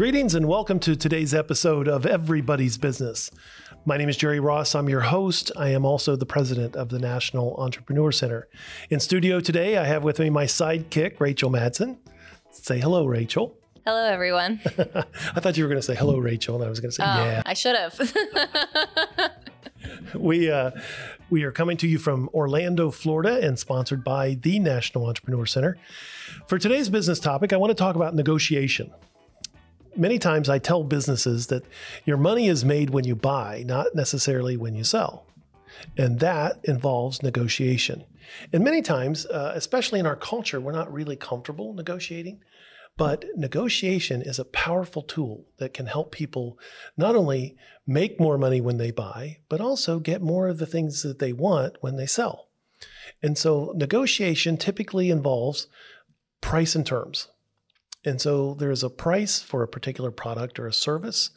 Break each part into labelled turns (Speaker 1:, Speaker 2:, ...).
Speaker 1: Greetings and welcome to today's episode of Everybody's Business. My name is Jerry Ross. I'm your host. I am also the president of the National Entrepreneur Center. In studio today, I have with me my sidekick, Rachel Madsen. Say hello, Rachel.
Speaker 2: Hello, everyone.
Speaker 1: I thought you were going to say hello, Rachel, and I was going to say,
Speaker 2: Oh,
Speaker 1: yeah.
Speaker 2: I should have.
Speaker 1: We, uh, we are coming to you from Orlando, Florida, and sponsored by the National Entrepreneur Center. For today's business topic, I want to talk about negotiation. Many times I tell businesses that your money is made when you buy, not necessarily when you sell. And that involves negotiation. And many times, uh, especially in our culture, we're not really comfortable negotiating. But negotiation is a powerful tool that can help people not only make more money when they buy, but also get more of the things that they want when they sell. And so negotiation typically involves price and terms. And so there's a price for a particular product or a service,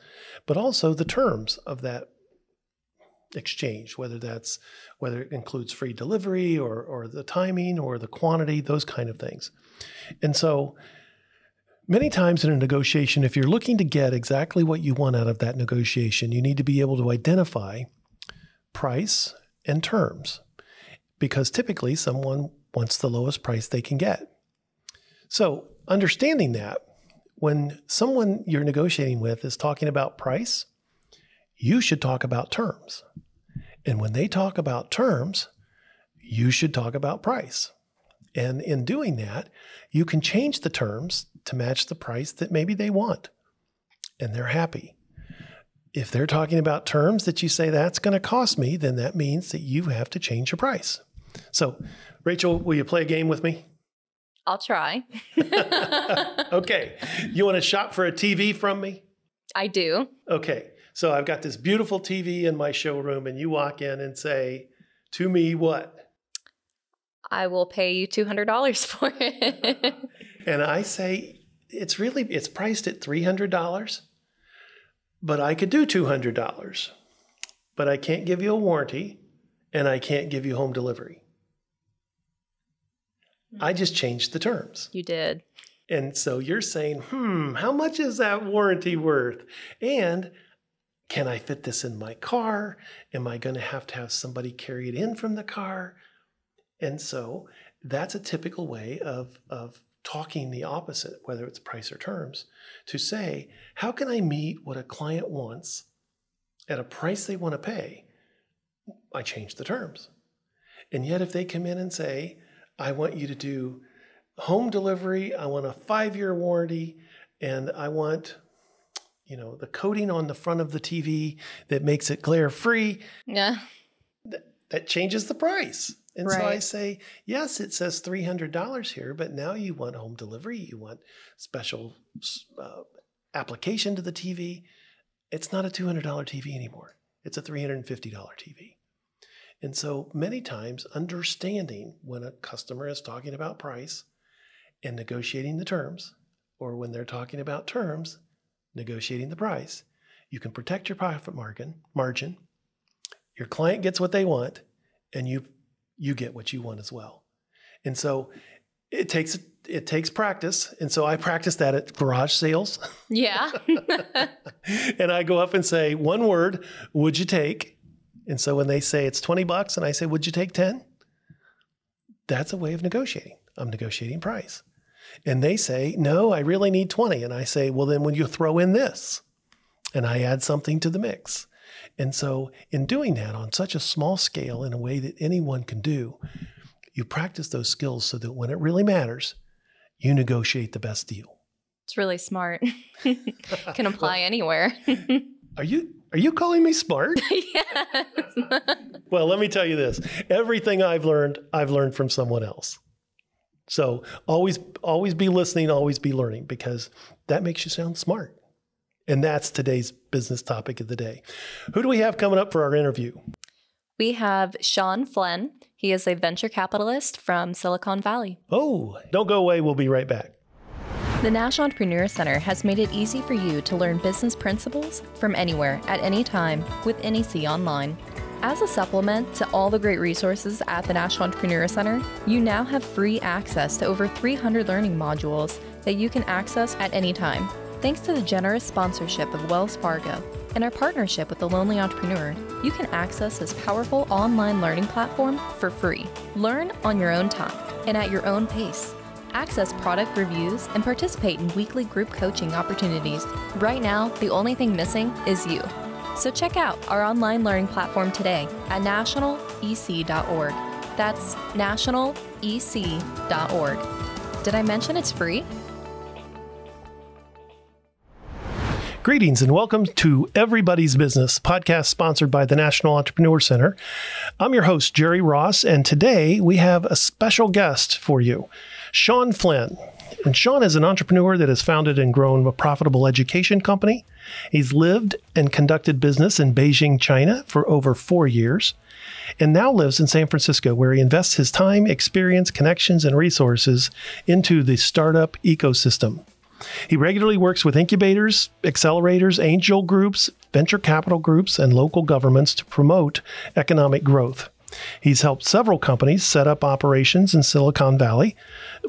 Speaker 1: but also the terms of that exchange, whether that's whether it includes free delivery or or the timing or the quantity, those kind of things. And so many times in a negotiation, if you're looking to get exactly what you want out of that negotiation, you need to be able to identify price and terms because typically someone wants the lowest price they can get. So, understanding that, when someone you're negotiating with is talking about price, you should talk about terms. And when they talk about terms, you should talk about price. And in doing that, you can change the terms to match the price that maybe they want. And they're happy. If they're talking about terms that you say that's going to cost me, then that means that you have to change your price. So, Rachel, will you play a game with me?
Speaker 2: I'll try.
Speaker 1: Okay. You want to shop for a TV from me?
Speaker 2: I do.
Speaker 1: Okay. So I've got this beautiful TV in my showroom, and you walk in and say to me, what?
Speaker 2: I will pay you $200 for it.
Speaker 1: And I say, it's really, it's priced at $300, but I could do $200, but I can't give you a warranty and I can't give you home delivery. I just changed the terms.
Speaker 2: you did.
Speaker 1: And so you're saying, hmm, how much is that warranty worth? And can I fit this in my car? Am I going to have to have somebody carry it in from the car? And so that's a typical way of, of talking the opposite, whether it's price or terms, to say, how can I meet what a client wants at a price they want to pay? I change the terms. And yet, if they come in and say, I want you to do home delivery, I want a five year warranty, and I want, you know, the coating on the front of the TV that makes it glare free,
Speaker 2: Yeah.
Speaker 1: that changes the price. And so I say, yes, it says $300 here, but now you want home delivery, you want special uh, application to the TV. It's not a $200 TV anymore, it's a $350 TV. And so many times, understanding when a customer is talking about price and negotiating the terms, or when they're talking about terms, negotiating the price, you can protect your profit margin, margin. Your client gets what they want, and you you get what you want as well. And so it takes it takes practice. And so I practice that at garage sales.
Speaker 2: Yeah.
Speaker 1: and I go up and say, one word, would you take? And so when they say it's 20 bucks and I say, would you take 10? That's a way of negotiating. I'm negotiating price. And they say, no, I really need 20. And I say, well, then would you throw in this? And I add something to the mix. And so in doing that on such a small scale in a way that anyone can do, you practice those skills so that when it really matters, you negotiate the best deal.
Speaker 2: it's really smart. Can apply anywhere.
Speaker 1: Are you are you calling me smart?
Speaker 2: yes.
Speaker 1: Well, let me tell you this. Everything I've learned, I've learned from someone else. So always always be listening, always be learning because that makes you sound smart. And that's today's business topic of the day. Who do we have coming up for our interview?
Speaker 2: We have Sean Flynn. He is a venture capitalist from Silicon Valley.
Speaker 1: Oh, don't go away. We'll be right back.
Speaker 2: The Nash Entrepreneur Center has made it easy for you to learn business principles from anywhere at any time with NEC Online. As a supplement to all the great resources at the Nash Entrepreneur Center, you now have free access to over 300 learning modules that you can access at any time. Thanks to the generous sponsorship of Wells Fargo and our partnership with The Lonely Entrepreneur, you can access this powerful online learning platform for free. Learn on your own time and at your own pace. Access product reviews and participate in weekly group coaching opportunities. Right now, the only thing missing is you. So check out our online learning platform today at nationalec.org. That's nationalec.org. Did I mention it's free?
Speaker 1: Greetings and welcome to Everybody's Business, podcast sponsored by the National Entrepreneur Center. I'm your host, Jerry Ross, and today we have a special guest for you, Sean Flynn. And Sean is an entrepreneur that has founded and grown a profitable education company. He's lived and conducted business in Beijing, China for over four years, and now lives in San Francisco, where he invests his time, experience, connections, and resources into the startup ecosystem. He regularly works with incubators, accelerators, angel groups, venture capital groups, and local governments to promote economic growth. He's helped several companies set up operations in Silicon Valley,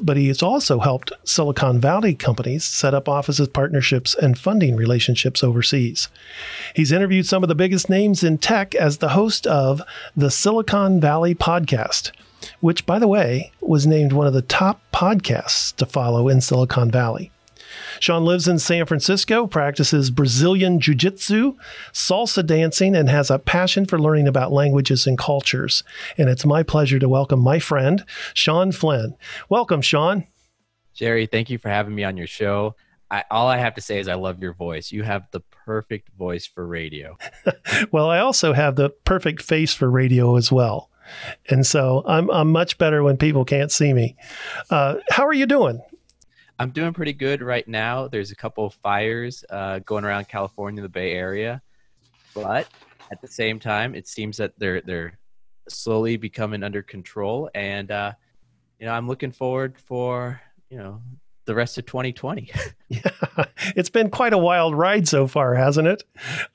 Speaker 1: but he has also helped Silicon Valley companies set up offices, partnerships, and funding relationships overseas. He's interviewed some of the biggest names in tech as the host of the Silicon Valley podcast, which, by the way, was named one of the top podcasts to follow in Silicon Valley. Sean lives in San Francisco, practices Brazilian Jiu Jitsu, salsa dancing, and has a passion for learning about languages and cultures. And it's my pleasure to welcome my friend, Sean Flynn. Welcome, Sean.
Speaker 3: Jerry, thank you for having me on your show. I, all I have to say is I love your voice. You have the perfect voice for radio.
Speaker 1: well, I also have the perfect face for radio as well. And so I'm, I'm much better when people can't see me. Uh, how are you doing?
Speaker 3: I'm doing pretty good right now. There's a couple of fires uh, going around California, the Bay Area, but at the same time, it seems that they're they're slowly becoming under control, and uh, you know I'm looking forward for you know the rest of 2020.
Speaker 1: yeah, it's been quite a wild ride so far, hasn't it?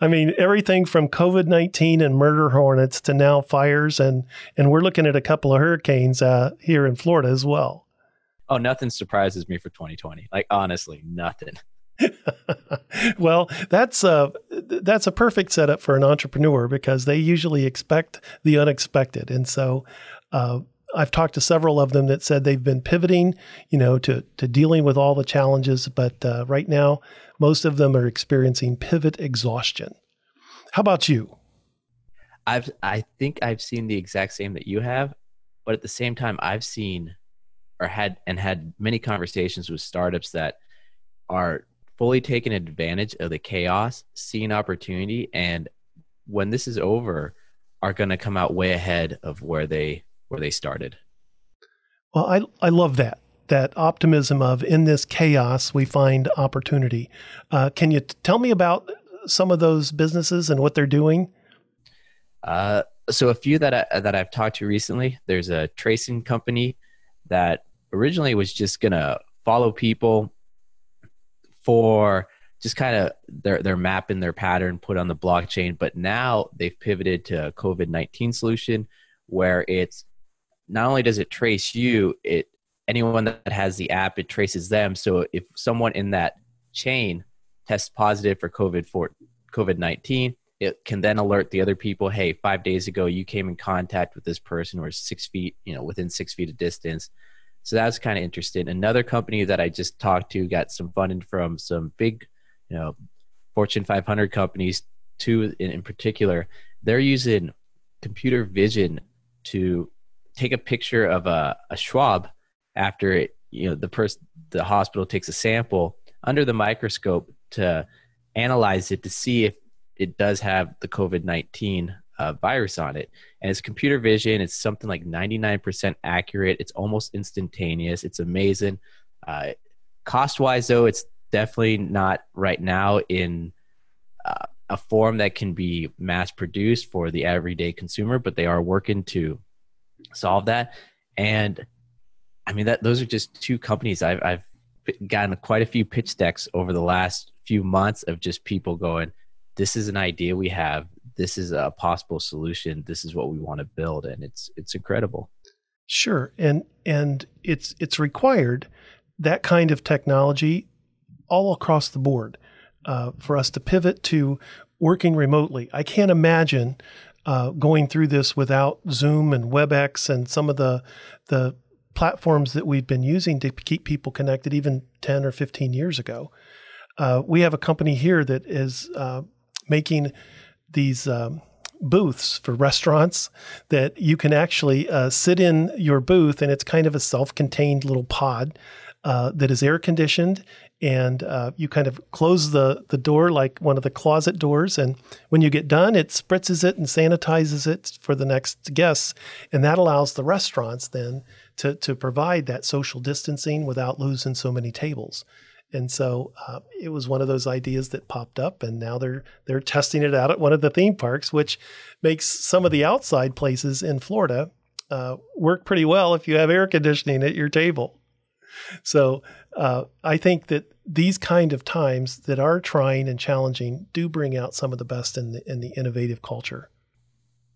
Speaker 1: I mean, everything from COVID 19 and murder hornets to now fires, and and we're looking at a couple of hurricanes uh, here in Florida as well
Speaker 3: oh, nothing surprises me for 2020. Like honestly, nothing.
Speaker 1: well, that's a that's a perfect setup for an entrepreneur because they usually expect the unexpected, and so uh, I've talked to several of them that said they've been pivoting, you know, to to dealing with all the challenges, but uh, right now most of them are experiencing pivot exhaustion. How about you?
Speaker 3: I've I think I've seen the exact same that you have, but at the same time, I've seen or had and had many conversations with startups that are fully taking advantage of the chaos, seeing opportunity, and when this is over, are going to come out way ahead of where they where they started.
Speaker 1: Well, I I love that that optimism of in this chaos we find opportunity. Uh, can you t- tell me about some of those businesses and what they're doing?
Speaker 3: Uh, so a few that I, that I've talked to recently. There's a tracing company that originally was just gonna follow people for just kind of their their map and their pattern put on the blockchain, but now they've pivoted to a COVID nineteen solution where it's not only does it trace you, it anyone that has the app it traces them. So if someone in that chain tests positive for COVID for COVID nineteen, it can then alert the other people, hey, five days ago you came in contact with this person or six feet, you know, within six feet of distance. So that's kind of interesting. Another company that I just talked to got some funding from some big, you know, Fortune 500 companies. Two in, in particular, they're using computer vision to take a picture of a, a swab after it, you know the person the hospital takes a sample under the microscope to analyze it to see if it does have the COVID 19 uh, virus on it. And it's computer vision. It's something like 99% accurate. It's almost instantaneous. It's amazing. Uh, cost wise, though, it's definitely not right now in uh, a form that can be mass produced for the everyday consumer, but they are working to solve that. And I mean, that those are just two companies I've, I've gotten quite a few pitch decks over the last few months of just people going, this is an idea we have this is a possible solution this is what we want to build and it's it's incredible
Speaker 1: sure and and it's it's required that kind of technology all across the board uh, for us to pivot to working remotely. I can't imagine uh, going through this without Zoom and WebEx and some of the the platforms that we've been using to keep people connected, even ten or fifteen years ago. Uh, we have a company here that is uh, making these. Um, booths for restaurants that you can actually uh, sit in your booth and it's kind of a self-contained little pod uh, that is air conditioned and uh, you kind of close the, the door like one of the closet doors. And when you get done, it spritzes it and sanitizes it for the next guests. And that allows the restaurants then to, to provide that social distancing without losing so many tables. And so uh, it was one of those ideas that popped up, and now they're they're testing it out at one of the theme parks, which makes some of the outside places in Florida uh, work pretty well if you have air conditioning at your table. So uh, I think that these kind of times that are trying and challenging do bring out some of the best in the, in the innovative culture.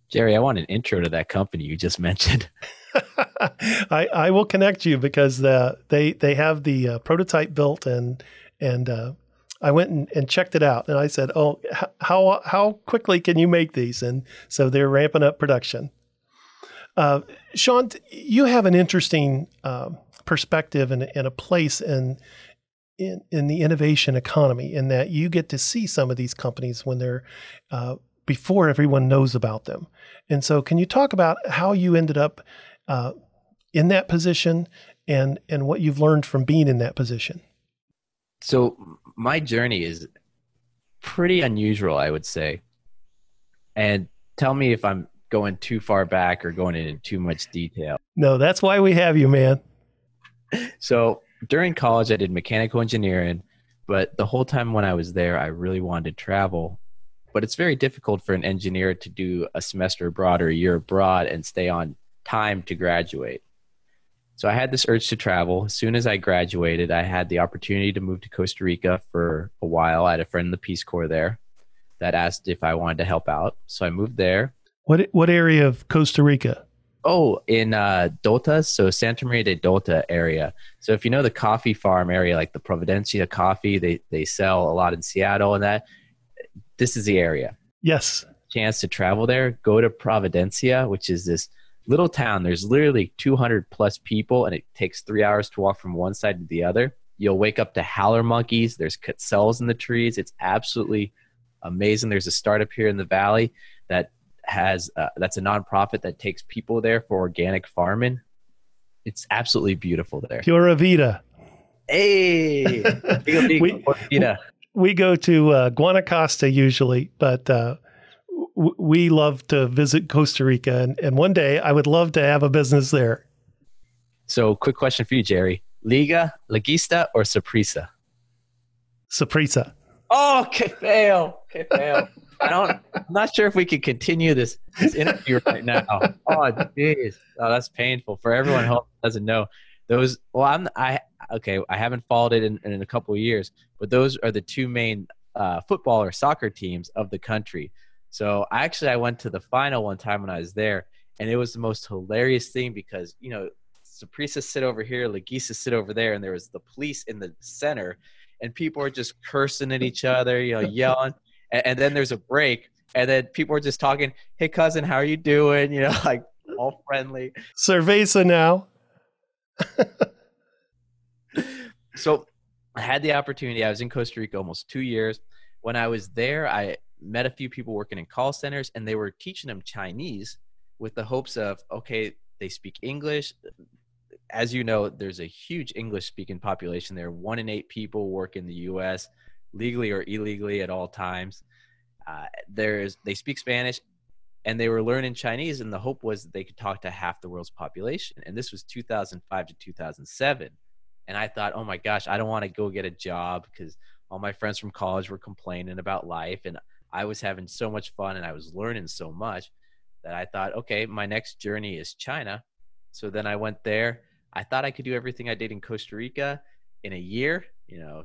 Speaker 3: Jerry, I want an intro to that company you just mentioned.
Speaker 1: I, I will connect you because uh, they they have the uh, prototype built and and uh, I went and, and, checked it out and I said, oh, how how quickly can you make these? And so they're ramping up production. Uh, Sean, you have an interesting um, perspective and, and a place in, in in the innovation economy in that you get to see some of these companies when they're uh, before everyone knows about them. And so, can you talk about how you ended up uh, in that position and and what you've learned from being in that position?
Speaker 3: So, my journey is pretty unusual, I would say. And tell me if I'm going too far back or going into too much detail.
Speaker 1: No, that's why we have you, man
Speaker 3: so during college, I did mechanical engineering, but the whole time when I was there, I really wanted to travel. But it's very difficult for an engineer to do a semester abroad or a year abroad and stay on time to graduate. So I had this urge to travel. As soon as I graduated, I had the opportunity to move to Costa Rica for a while. I had a friend in the Peace Corps there that asked if I wanted to help out. So I moved there.
Speaker 1: What what area of Costa Rica?
Speaker 3: Oh, in uh, Dota, so Santa Maria de Dota area. So if you know the coffee farm area, like the Providencia coffee, they they sell a lot in Seattle and that. This is the area.
Speaker 1: Yes.
Speaker 3: Chance to travel there, go to Providencia, which is this little town. There's literally 200 plus people, and it takes three hours to walk from one side to the other. You'll wake up to howler monkeys. There's quetzals in the trees. It's absolutely amazing. There's a startup here in the valley that has uh, that's a nonprofit that takes people there for organic farming. It's absolutely beautiful there.
Speaker 1: Pura Vida.
Speaker 3: Hey,
Speaker 1: we, we go to uh, Guanacaste usually, but uh, w- we love to visit Costa Rica, and, and one day I would love to have a business there.
Speaker 3: So, quick question for you, Jerry: Liga, Liguista, or Saprissa?
Speaker 1: Saprissa.
Speaker 3: Oh, que fail, que fail. I don't. I'm not sure if we can continue this, this interview right now. Oh, jeez. Oh, that's painful for everyone who doesn't know. Those. Well, I'm. I okay. I haven't followed it in, in a couple of years, but those are the two main uh, football or soccer teams of the country. So actually, I went to the final one time when I was there, and it was the most hilarious thing because you know, Saprissa sit over here, Liguista sit over there, and there was the police in the center, and people are just cursing at each other, you know, yelling and, and then there's a break, and then people are just talking, "Hey, cousin, how are you doing?" You know, like all friendly.
Speaker 1: Cerveza now.
Speaker 3: so I had the opportunity. I was in Costa Rica almost two years. When I was there, I met a few people working in call centers, and they were teaching them Chinese with the hopes of okay, they speak English. As you know, there's a huge English speaking population there. One in eight people work in the U.S legally or illegally at all times. Uh, there's they speak Spanish, and they were learning Chinese, and the hope was that they could talk to half the world's population. And this was 2005 to 2007. And I thought, oh my gosh, I don't want to go get a job because all my friends from college were complaining about life, and I was having so much fun and I was learning so much that I thought, okay, my next journey is China. So then I went there. I thought I could do everything I did in Costa Rica in a year, you know,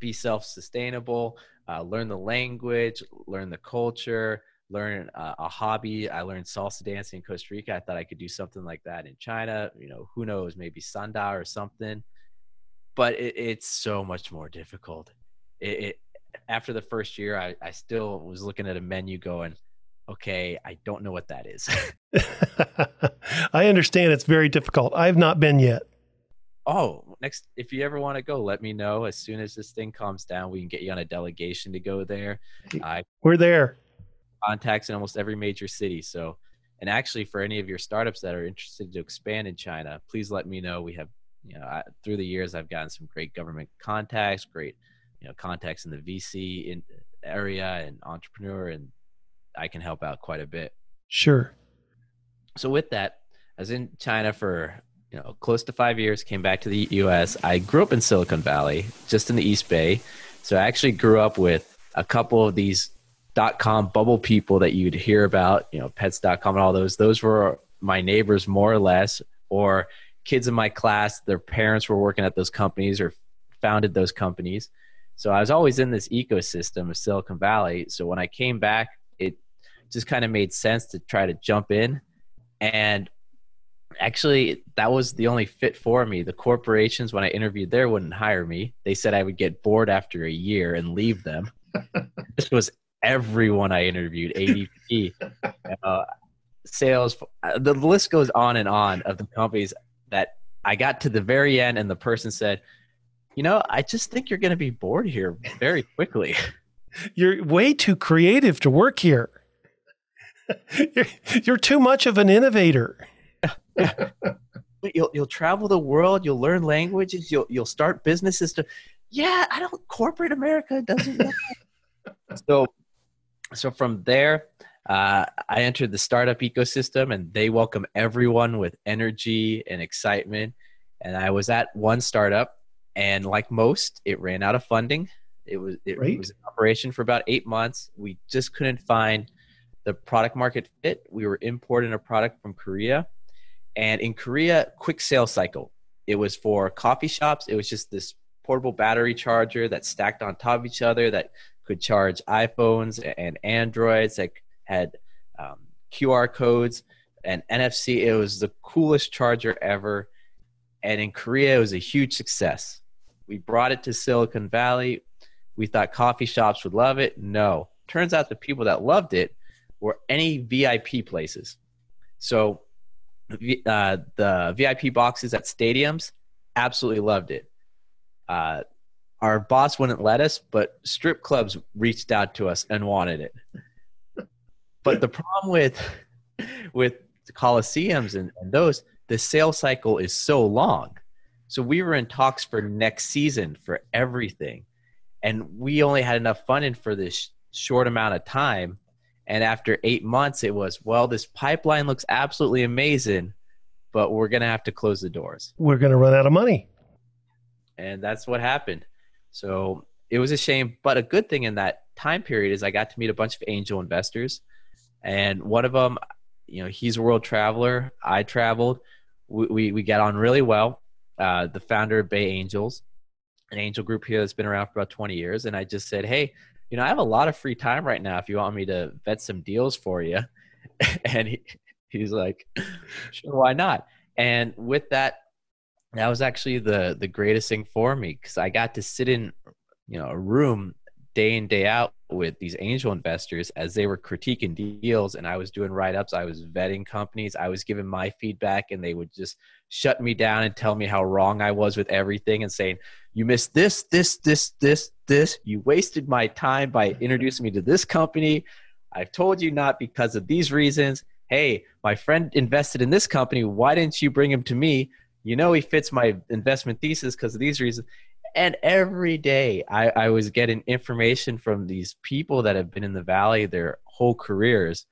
Speaker 3: be self-sustainable uh, learn the language learn the culture learn uh, a hobby i learned salsa dancing in costa rica i thought i could do something like that in china you know who knows maybe sanda or something but it, it's so much more difficult. It, it after the first year, I, I still was looking at a menu going, okay, I don't know what that is.
Speaker 1: I understand it's very difficult. I've not been yet.
Speaker 3: Oh, next, if you ever want to go, let me know. As soon as this thing calms down, we can get you on a delegation to go there. I
Speaker 1: We're there.
Speaker 3: contacts in almost every major city. So, and actually, for any of your startups that are interested to expand in China, please let me know. We have, you know, I, through the years, I've gotten some great government contacts, great, you know, contacts in the VC in area and entrepreneur, and I can help out quite a bit.
Speaker 1: Sure.
Speaker 3: So with that, I was in China for you know close to five years. Came back to the U.S. I grew up in Silicon Valley, just in the East Bay. So I actually grew up with a couple of these dot com bubble people that you'd hear about, you know, pets.com and all those. Those were my neighbors more or less, or kids in my class, their parents were working at those companies or founded those companies. So I was always in this ecosystem of Silicon Valley. So when I came back, it just kind of made sense to try to jump in. And actually, that was the only fit for me. The corporations, when I interviewed there, wouldn't hire me. They said I would get bored after a year and leave them. this was everyone I interviewed, ADP, uh, sales. uh, The list goes on and on of the companies that I got to the very end, and the person said, "You know, I just think you're going to be bored here very quickly."
Speaker 1: You're way too creative to work here. you're, you're too much of an innovator.
Speaker 3: But you'll you'll travel the world, you'll learn languages, you'll you'll start businesses. To yeah, I don't. Corporate America doesn't. so, so from there, uh, I entered the startup ecosystem, and they welcome everyone with energy and excitement. And I was at one startup, and like most, it ran out of funding. It was it
Speaker 1: Right.
Speaker 3: was in operation for about eight months. We just couldn't find the product market fit. We were importing a product from Korea, and in Korea, quick sales cycle. It was for coffee shops. It was just this portable battery charger that stacked on top of each other that could charge iPhones and Androids that had um, QR codes and NFC. It was the coolest charger ever. And in Korea, it was a huge success. We brought it to Silicon Valley. We thought coffee shops would love it. No. Turns out the people that loved it were any VIP places. So uh, the VIP boxes at stadiums, absolutely loved it. Uh, our boss wouldn't let us, but strip clubs reached out to us and wanted it. But the problem with with the coliseums and, and those, the sales cycle is so long. So we were in talks for next season for everything, and we only had enough funding for this short amount of time. And after eight months, it was well, this pipeline looks absolutely amazing, but we're gonna have to close the doors
Speaker 1: We're going to run out of money.
Speaker 3: and that's what happened. So it was a shame, but a good thing in that time period is I got to meet a bunch of angel investors, and one of them, you know, he's a world traveler. I traveled. We we, we got on really well. Uh, the founder of Bay Angels, an angel group here that's been around for about 20 years, and I just said, hey, you know, I have a lot of free time right now. If you want me to vet some deals for you, and he, he's like, sure, why not? And with that that was actually the the greatest thing for me because I got to sit in you know a room day in day out with these angel investors as they were critiquing deals and I was doing write ups. I was vetting companies. I was giving my feedback and they would just shut me down and tell me how wrong I was with everything and saying you missed this, this, this, this, this. You wasted my time by introducing me to this company. I've told you not because of these reasons. Hey, my friend invested in this company. Why didn't you bring him to me? you know he fits my investment thesis because of these reasons and every day I, I was getting information from these people that have been in the valley their whole careers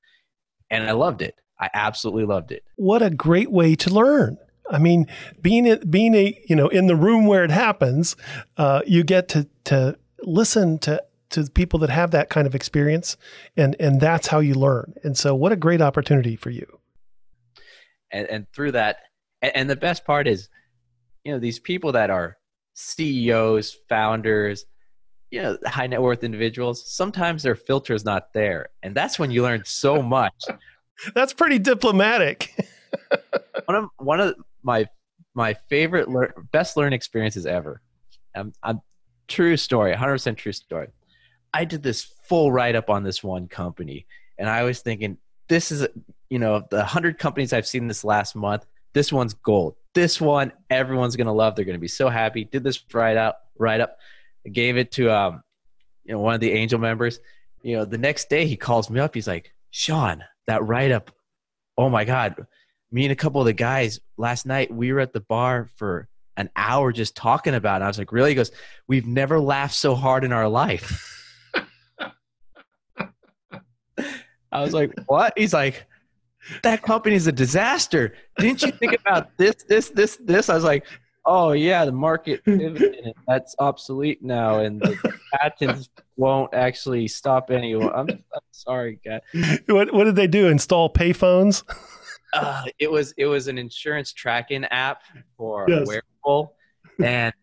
Speaker 3: and i loved it i absolutely loved it
Speaker 1: What a great way to learn. I mean, being it, being a you know in the room where it happens, uh, you get to to listen to to people that have that kind of experience, and and that's how you learn. And so, what a great opportunity for you.
Speaker 3: and, and through that and, and the best part is you know these people that are ceos founders you know high net worth individuals sometimes their filter is not there and that's when you learn so much
Speaker 1: That's pretty diplomatic.
Speaker 3: one of one of my my favorite lear- best learning experiences ever I'm, I'm true story, 100% true story. I did this full write up on this one company, and I was thinking, this is, you know, the 100 companies I've seen this last month, this one's gold. This one, everyone's going to love. They're going to be so happy. Did this write up, write up, I gave it to, um, you know, one of the angel members. You know, the next day he calls me up. He's like, Sean, that write up, oh my God. Me and a couple of the guys last night, we were at the bar for an hour just talking about it. And I was like, really? He goes, we've never laughed so hard in our life. I was like, what? He's like, that company is a disaster. Didn't you think about this, this, this, this? I was like, oh yeah, the market pivoted. That's obsolete now, and the patents won't actually stop anyone. I'm, I'm sorry, guy.
Speaker 1: What what did they do? Install payphones?
Speaker 3: Uh, it was it was an insurance tracking app for yes. wearable, and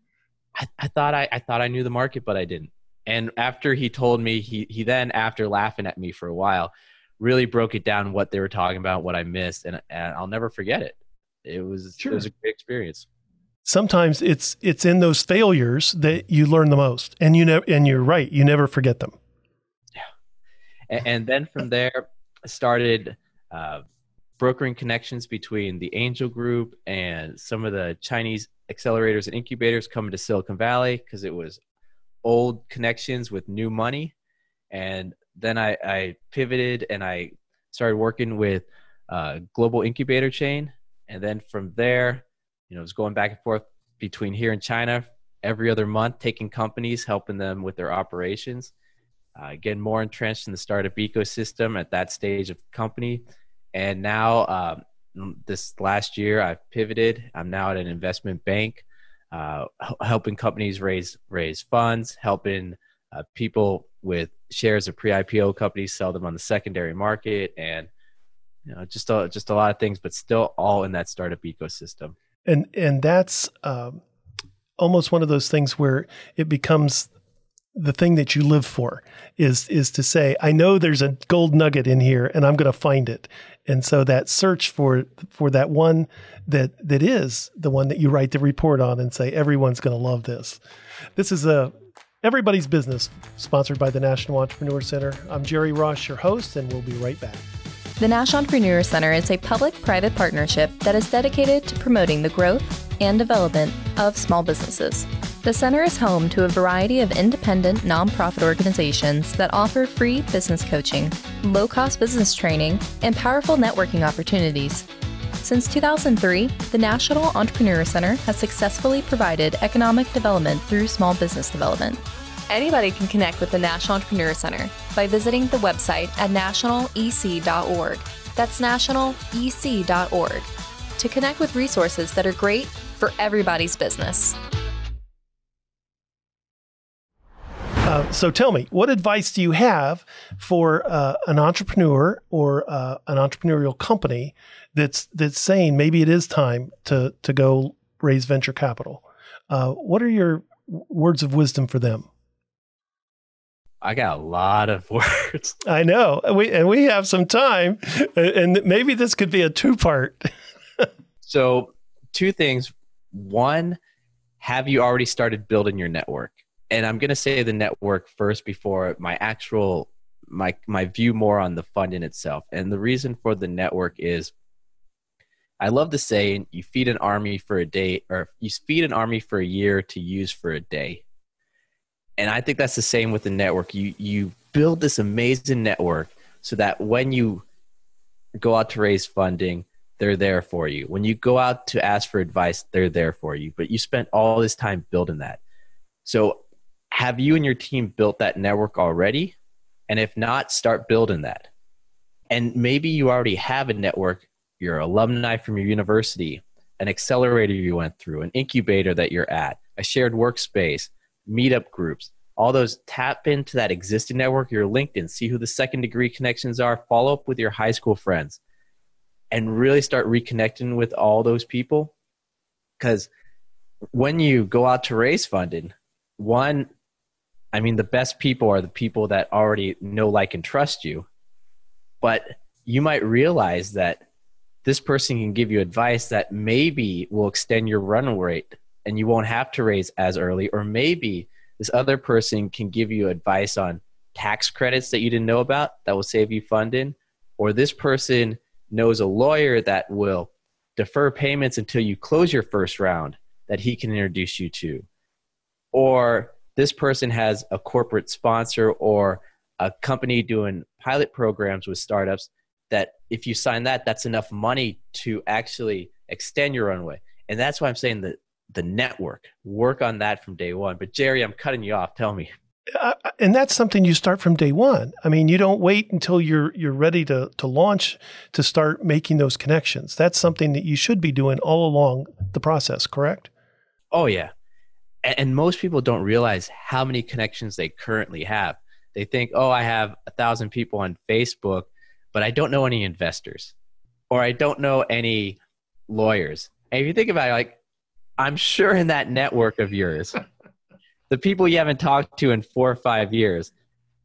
Speaker 3: I, I thought I, I thought I knew the market, but I didn't. And after he told me, he he then after laughing at me for a while, really broke it down what they were talking about, what I missed, and, and I'll never forget it. It was sure. it was a great experience.
Speaker 1: Sometimes it's it's in those failures that you learn the most, and you know, and you're right, you never forget them.
Speaker 3: Yeah, and, and then from there, I started uh, brokering connections between the Angel Group and some of the Chinese accelerators and incubators coming to Silicon Valley because it was old connections with new money, and then I, I pivoted and I started working with a global incubator chain. And then from there, you know, I was going back and forth between here and China every other month, taking companies, helping them with their operations, uh, getting more entrenched in the startup ecosystem at that stage of company. And now, um, this last year, I've pivoted. I'm now at an investment bank, uh, helping companies raise raise funds, helping uh, people with shares of pre-IPO companies, sell them on the secondary market, and you know just a, just a lot of things, but still all in that startup ecosystem.
Speaker 1: And and that's um, almost one of those things where it becomes the thing that you live for is is to say i know there's a gold nugget in here and i'm going to find it and so that search for for that one that that is the one that you write the report on and say everyone's going to love this this is a Everybody's Business, sponsored by the National Entrepreneur Center. I'm Jerry Ross, your host, and we'll be right back.
Speaker 2: The National Entrepreneur Center is a public private partnership that is dedicated to promoting the growth and development of small businesses. The center is home to a variety of independent nonprofit organizations that offer free business coaching, low cost business training, and powerful networking opportunities. Since 2003, the National Entrepreneur Center has successfully provided economic development through small business development. Anybody can connect with the National Entrepreneur Center by visiting the website at nationalec.org. That's nationalec.org to connect with resources that are great for everybody's business.
Speaker 1: Uh, so tell me, what advice do you have for uh, an entrepreneur or uh, an entrepreneurial company that's that's saying maybe it is time to to go raise venture capital. Uh, what are your words of wisdom for them?
Speaker 3: I got a lot of words.
Speaker 1: I know, we and we have some time, and maybe this could be a two part.
Speaker 3: so, two things. One, have you already started building your network? And I'm going to say the network first before my actual my my view more on the fund in itself. And the reason for the network is I love the saying, you feed an army for a day, or you feed an army for a year to use for a day. And I think that's the same with the network. You, you build this amazing network so that when you go out to raise funding, they're there for you. When you go out to ask for advice, they're there for you. But you spent all this time building that. So, have you and your team built that network already? And if not, start building that. And maybe you already have a network your alumni from your university, an accelerator you went through, an incubator that you're at, a shared workspace, meetup groups, all those tap into that existing network, your LinkedIn, see who the second degree connections are, follow up with your high school friends, and really start reconnecting with all those people. Because when you go out to raise funding, one, I mean, the best people are the people that already know, like, and trust you. But you might realize that this person can give you advice that maybe will extend your run rate and you won't have to raise as early. Or maybe this other person can give you advice on tax credits that you didn't know about that will save you funding. Or this person knows a lawyer that will defer payments until you close your first round that he can introduce you to. Or this person has a corporate sponsor or a company doing pilot programs with startups that if you sign that, that's enough money to actually extend your runway. And that's why I'm saying that the network, work on that from day one. But Jerry, I'm cutting you off. Tell me.
Speaker 1: Uh, and that's something you start from day one. I mean, you don't wait until you're you're ready to to launch to start making those connections. That's something that you should be doing all along the process. Correct?
Speaker 3: Oh yeah, and, and most people don't realize how many connections they currently have. They think, oh, I have a thousand people on Facebook, but I don't know any investors, or I don't know any lawyers. And if you think about it, like, I'm sure in that network of yours, the people you haven't talked to in four or five years,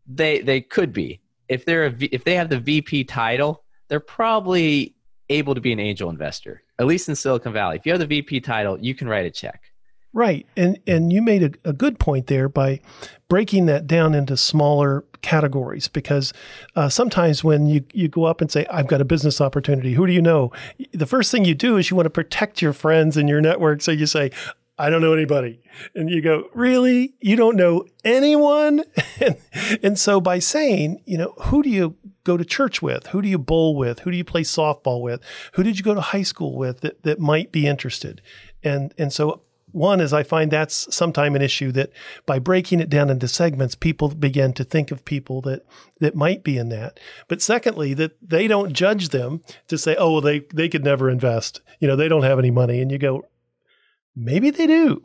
Speaker 3: they they could be. If they're a v, if they have the VP title, they're probably able to be an angel investor. At least in Silicon Valley. If you have the VP title, you can write a check.
Speaker 1: Right. And and you made a, a, good point there by breaking that down into smaller categories because uh, sometimes when you, you go up and say, I've got a business opportunity, who do you know? The first thing you do is you want to protect your friends and your network. So you say, I don't know anybody. And you go, Really? You don't know anyone? and, and so by saying, you know, who do you go to church with? Who do you bowl with? Who do you play softball with? Who did you go to high school with that, that might be interested? And and so one is I find that's sometimes an issue that by breaking it down into segments, people begin to think of people that that might be in that. But secondly, that they don't judge them to say, oh, well, they they could never invest. You know, they don't have any money. And you go, maybe they do.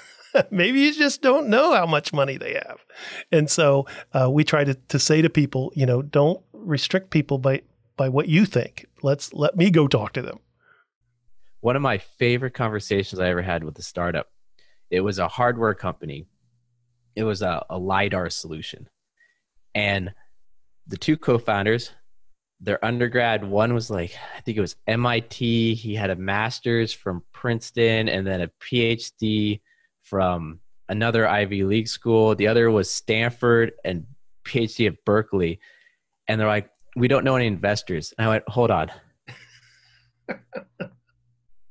Speaker 1: maybe you just don't know how much money they have. And so uh, we try to, to say to people, you know, don't restrict people by by what you think. Let's let me go talk to them
Speaker 3: one of my favorite conversations I ever had with a startup. It was a hardware company. It was a, a lidar solution, and the two co-founders, their undergrad, one was like I think it was MIT. He had a master's from Princeton and then a PhD from another Ivy League school. The other was Stanford and PhD at Berkeley. And they're like, we don't know any investors. And I went, hold on.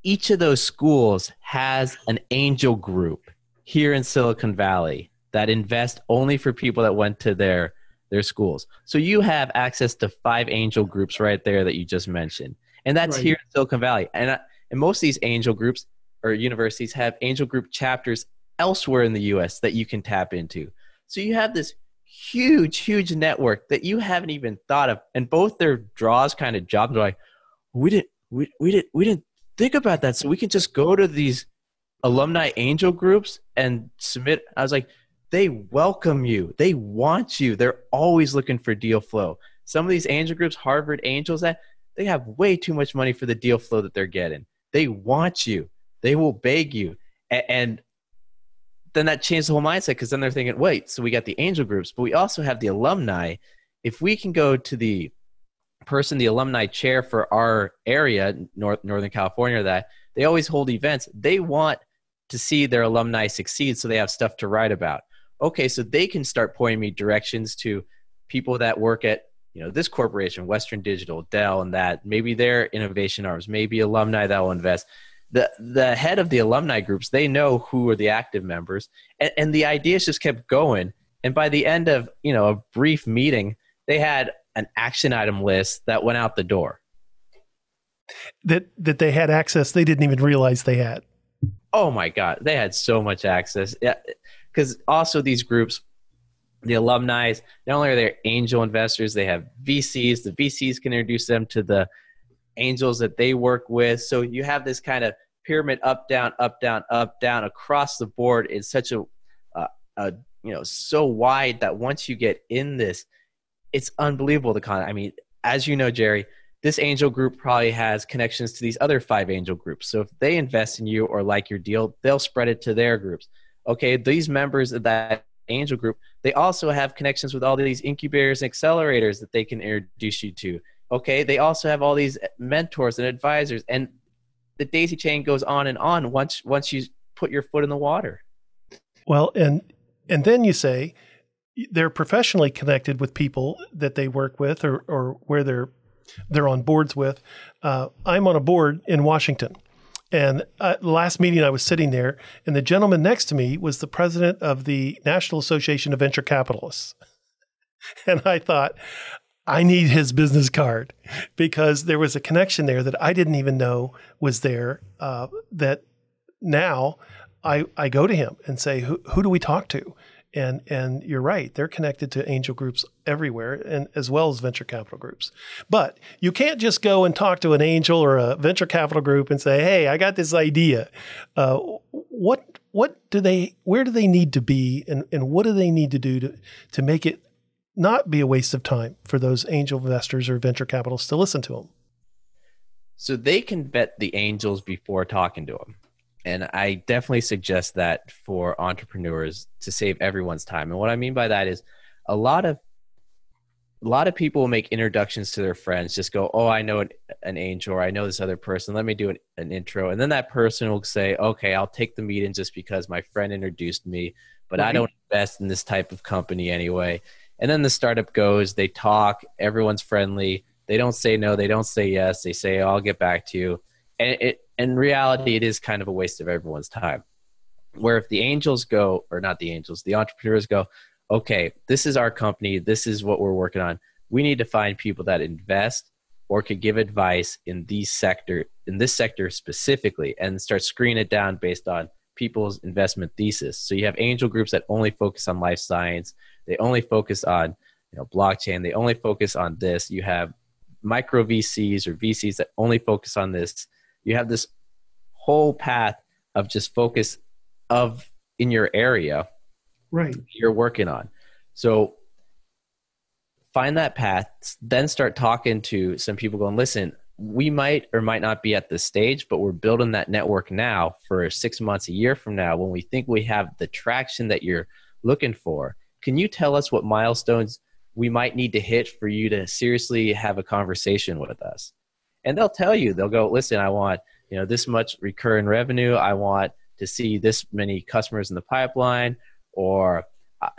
Speaker 3: each of those schools has an angel group here in Silicon Valley that invest only for people that went to their their schools. So you have access to five angel groups right there that you just mentioned. And that's right. here in Silicon Valley. And uh, and most of these angel groups or universities have angel group chapters elsewhere in the US that you can tap into. So you have this huge huge network that you haven't even thought of and both their draws kind of jobs are like we didn't we, we didn't we didn't think about that. So we can just go to these alumni angel groups and submit. I was like, they welcome you. They want you. They're always looking for deal flow. Some of these angel groups, Harvard Angels, that they have way too much money for the deal flow that they're getting. They want you. They will beg you. And then that changed the whole mindset because then they're thinking, wait, so we got the angel groups, but we also have the alumni. If we can go to the person, the alumni chair for our area, North Northern California, that they always hold events. They want to see their alumni succeed, so they have stuff to write about. Okay, so they can start pointing me directions to people that work at you know this corporation, Western Digital, Dell, and that maybe their innovation arms, maybe alumni that will invest. The the head of the alumni groups, they know who are the active members, and, and the ideas just kept going. And by the end of you know a brief meeting, they had an action item list that went out the door.
Speaker 1: That that they had access they didn't even realize they had.
Speaker 3: Oh my god, they had so much access. Yeah, because also these groups, the alumni, not only are they angel investors, they have VCs. The VCs can introduce them to the angels that they work with. So you have this kind of pyramid up down up down up down across the board in such a, uh, a you know so wide that once you get in this it's unbelievable the con. I mean, as you know, Jerry, this angel group probably has connections to these other five angel groups. So if they invest in you or like your deal, they'll spread it to their groups. Okay, these members of that angel group, they also have connections with all these incubators and accelerators that they can introduce you to. Okay, they also have all these mentors and advisors, and the daisy chain goes on and on. Once once you put your foot in the water.
Speaker 1: Well, and and then you say they're professionally connected with people that they work with or or where they're they're on boards with. Uh, I'm on a board in Washington. And uh, the last meeting, I was sitting there, and the gentleman next to me was the president of the National Association of Venture Capitalists. And I thought, I need his business card because there was a connection there that I didn't even know was there. Uh, that now I, I go to him and say, who, who do we talk to? And and you're right, they're connected to angel groups everywhere, and as well as venture capital groups. But you can't just go and talk to an angel or a venture capital group and say, "Hey, I got this idea." Uh, what what do they? Where do they need to be, and and what do they need to do to to make it not be a waste of time for those angel investors or venture capitalists to listen to them?
Speaker 3: So they can vet the angels before talking to them and I definitely suggest that for entrepreneurs to save everyone's time. And what I mean by that is a lot of a lot of people will make introductions to their friends just go oh i know an, an angel or i know this other person let me do an, an, intro and then that person will say okay i'll take the meeting just because my friend introduced me but right. i don't invest in this type of company anyway and then the startup goes they talk everyone's friendly they don't say no they don't say yes they say oh, i'll get back to you and it in reality, it is kind of a waste of everyone's time. Where if the angels go, or not the angels, the entrepreneurs go, okay, this is our company, this is what we're working on. We need to find people that invest or could give advice in these sector in this sector specifically and start screening it down based on people's investment thesis. So you have angel groups that only focus on life science, they only focus on you know blockchain, they only focus on this. You have micro VCs or VCs that only focus on this you have this whole path of just focus of in your area
Speaker 1: right.
Speaker 3: you're working on. So find that path then start talking to some people going listen we might or might not be at this stage but we're building that network now for six months a year from now when we think we have the traction that you're looking for. Can you tell us what milestones we might need to hit for you to seriously have a conversation with us and they'll tell you they'll go listen i want you know this much recurring revenue. I want to see this many customers in the pipeline or uh,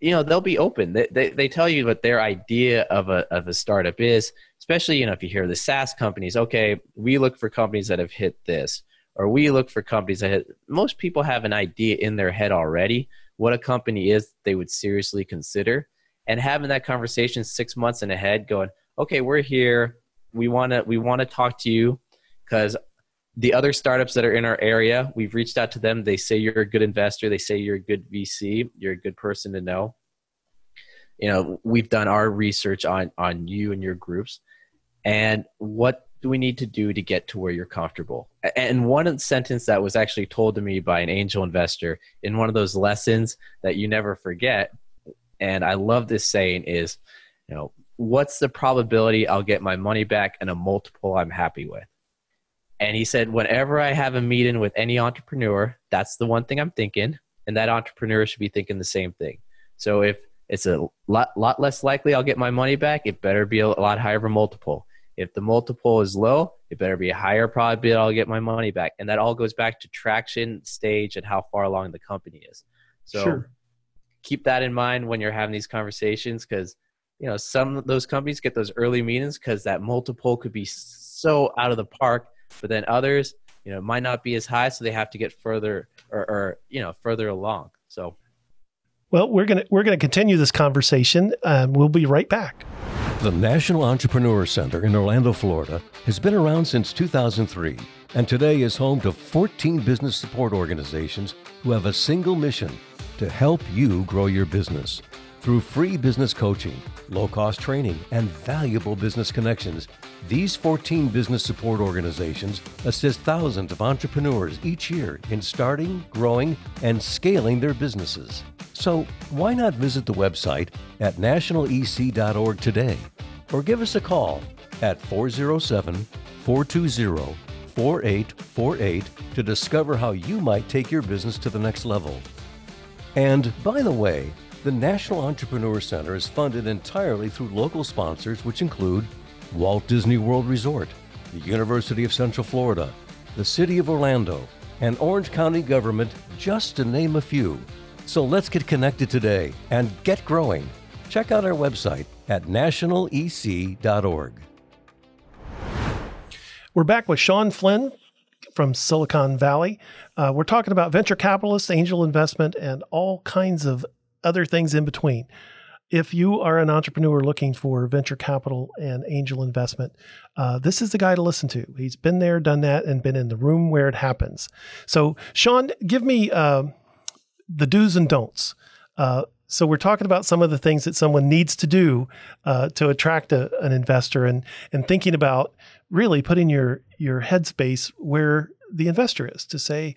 Speaker 3: you know they'll be open. They, they, they tell you what their idea of a, of a startup is especially you know if you hear the saas companies okay we look for companies that have hit this or we look for companies that hit, most people have an idea in their head already what a company is they would seriously consider. And having that conversation six months in ahead going okay we're here we want to we want to talk to you because the other startups that are in our area we've reached out to them. They say you're a good investor. They say you're a good vc you're a good person to know. You know we've done our research on on you and your groups. And what do we need to do to get to where you're comfortable? And one sentence that was actually told to me by an angel investor in one of those lessons that you never forget and i love this saying is you know what's the probability I'll get my money back and a multiple I'm happy with? And he said, whenever I have a meeting with any entrepreneur, that's the one thing I'm thinking. And that entrepreneur should be thinking the same thing. So if it's a lot, lot less likely I'll get my money back, it better be a lot higher of a multiple. If the multiple is low, it better be a higher probability I'll get my money back. And that all goes back to traction stage and how far along the company is. So sure. keep that in mind when you're having these conversations because you know some of those companies get those early meetings because that multiple could be so out of the park but then others you know might not be as high so they have to get further or, or you know further along. So
Speaker 1: well we're gonna we're gonna continue this conversation and we'll be right back.
Speaker 4: The national entrepreneur center in orlando florida has been around since 2003 and today is home to 14 business support organizations who have a single mission to help you grow your business through free business coaching, low cost training, and valuable business connections, these 14 business support organizations assist thousands of entrepreneurs each year in starting, growing, and scaling their businesses. So, why not visit the website at nationalec.org today or give us a call at 407 420 4848 to discover how you might take your business to the next level. And by the way, the National Entrepreneur Center is funded entirely through local sponsors, which include Walt Disney World Resort, the University of Central Florida, the City of Orlando, and Orange County government, just to name a few. So let's get connected today and get growing. Check out our website at nationalec.org.
Speaker 1: We're back with Sean Flynn from Silicon Valley. Uh, we're talking about venture capitalists, angel investment, and all kinds of other things in between. If you are an entrepreneur looking for venture capital and angel investment, uh, this is the guy to listen to. He's been there, done that, and been in the room where it happens. So, Sean, give me uh, the do's and don'ts. Uh, so we're talking about some of the things that someone needs to do uh, to attract a, an investor, and and thinking about really putting your your headspace where the investor is to say,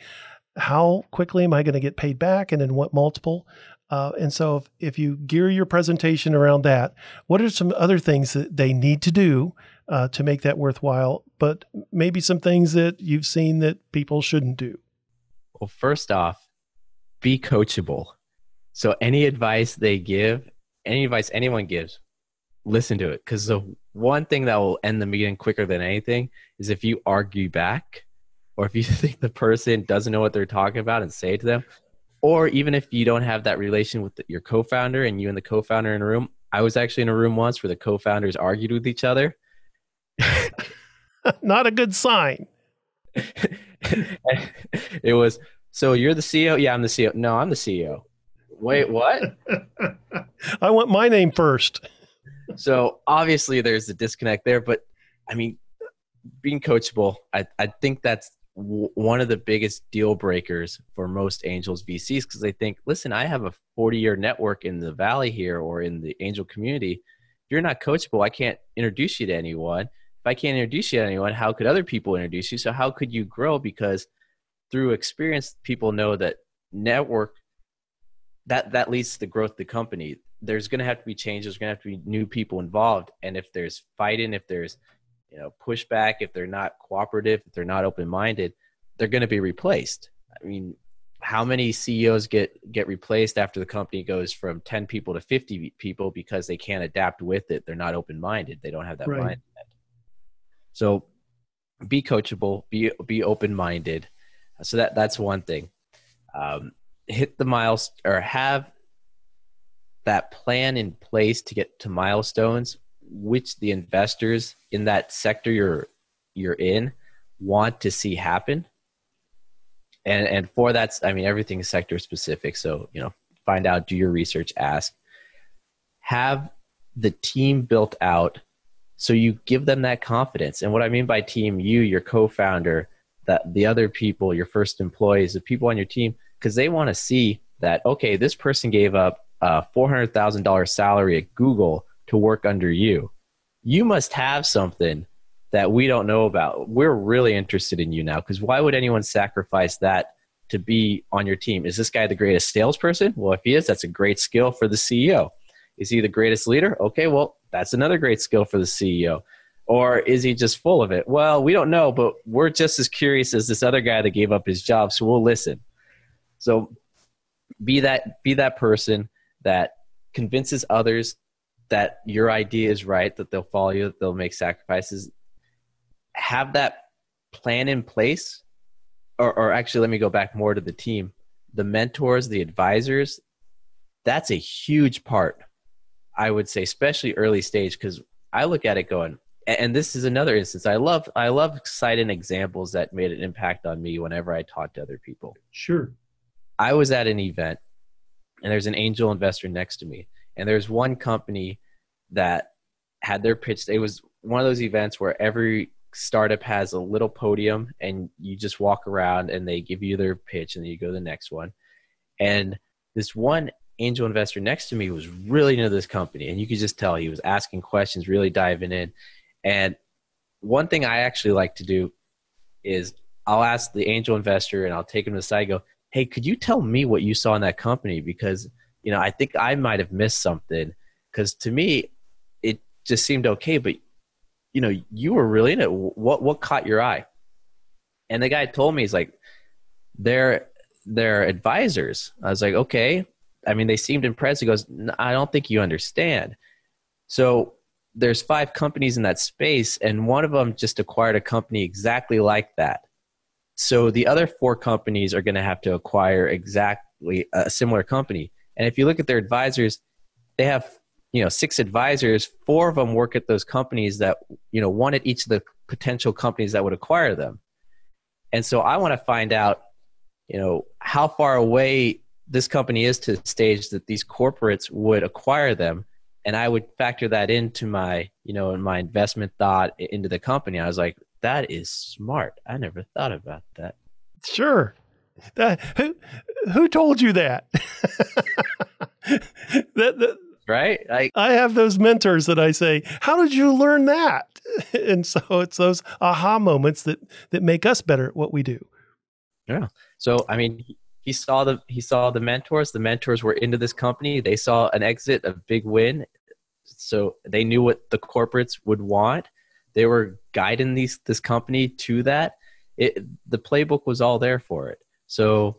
Speaker 1: how quickly am I going to get paid back, and in what multiple? Uh, and so, if, if you gear your presentation around that, what are some other things that they need to do uh, to make that worthwhile? But maybe some things that you've seen that people shouldn't do.
Speaker 3: Well, first off, be coachable. So, any advice they give, any advice anyone gives, listen to it. Because the one thing that will end the meeting quicker than anything is if you argue back or if you think the person doesn't know what they're talking about and say it to them or even if you don't have that relation with the, your co-founder and you and the co-founder in a room i was actually in a room once where the co-founders argued with each other.
Speaker 1: Not a good sign.
Speaker 3: It was so you're the ceo yeah i'm the ceo no i'm the ceo wait what?
Speaker 1: I want my name first.
Speaker 3: So obviously there's a disconnect there but i mean being coachable i, I think that's one of the biggest deal breakers for most angels VCs because they think, listen, I have a 40 year network in the valley here or in the angel community. If you're not coachable, I can't introduce you to anyone. If I can't introduce you to anyone, how could other people introduce you? So how could you grow? Because through experience, people know that network that that leads to the growth of the company. There's going to have to be changes. There's going to have to be new people involved, and if there's fighting, if there's you know pushback if they're not cooperative if they're not open-minded they're going to be replaced. I mean how many ceos get get replaced after the company goes from 10 people to 50 people because they can't adapt with it? They're not open-minded. They don't have that right. mindset. So be coachable be be open-minded. So that that's one thing. Um, hit the miles or have that plan in place to get to milestones which the investors in that sector you're you're in want to see happen. And and for that i mean everything is sector specific. So you know find out do your research ask. Have the team built out so you give them that confidence. And what i mean by team you your co-founder that the other people your first employees the people on your team because they want to see that okay this person gave up a $400000 salary at google to work under you. You must have something that we don't know about. We're really interested in you now because why would anyone sacrifice that to be on your team? Is this guy the greatest salesperson? Well, if he is, that's a great skill for the CEO. Is he the greatest leader? Okay, well, that's another great skill for the CEO. Or is he just full of it? Well, we don't know, but we're just as curious as this other guy that gave up his job, so we'll listen. So be that be that person that convinces others that your idea is right, that they'll follow you, that they'll make sacrifices. Have that plan in place, or, or actually, let me go back more to the team. The mentors, the advisors, that's a huge part, I would say, especially early stage, because I look at it going, and this is another instance. I love I love citing examples that made an impact on me whenever I talk to other people.
Speaker 1: Sure.
Speaker 3: I was at an event and there's an angel investor next to me and there's one company that had their pitch. It was one of those events where every startup has a little podium and you just walk around and they give you their pitch and then you go to the next one. And this one angel investor next to me was really into this company and you could just tell he was asking questions, really diving in. And one thing I actually like to do is I'll ask the angel investor and I'll take him to the side go, Hey, could you tell me what you saw in that company? Because you know, I think I might have missed something because to me, it just seemed okay. But you know, you were really in it. What what caught your eye? And the guy told me he's like, they're they're advisors. I was like, okay. I mean, they seemed impressed. He goes, I don't think you understand. So there's five companies in that space, and one of them just acquired a company exactly like that. So the other four companies are going to have to acquire exactly a similar company. And if you look at their advisors, they have you know six advisors. Four of them work at those companies that you know one at each of the potential companies that would acquire them. And so I want to find out, you know, how far away this company is to the stage that these corporates would acquire them. And i would factor that into my you know in my investment thought into the company. I was like that is smart. I never thought about that.
Speaker 1: Sure that, who who told you that
Speaker 3: that, that right
Speaker 1: I, I have those mentors that i say how did you learn that and so it's those aha moments that that make us better at what we do
Speaker 3: yeah so i mean he saw the he saw the mentors. The mentors were into this company. They saw an exit, a big win. So they knew what the corporates would want. They were guiding these this company to that. It, the playbook was all there for it. So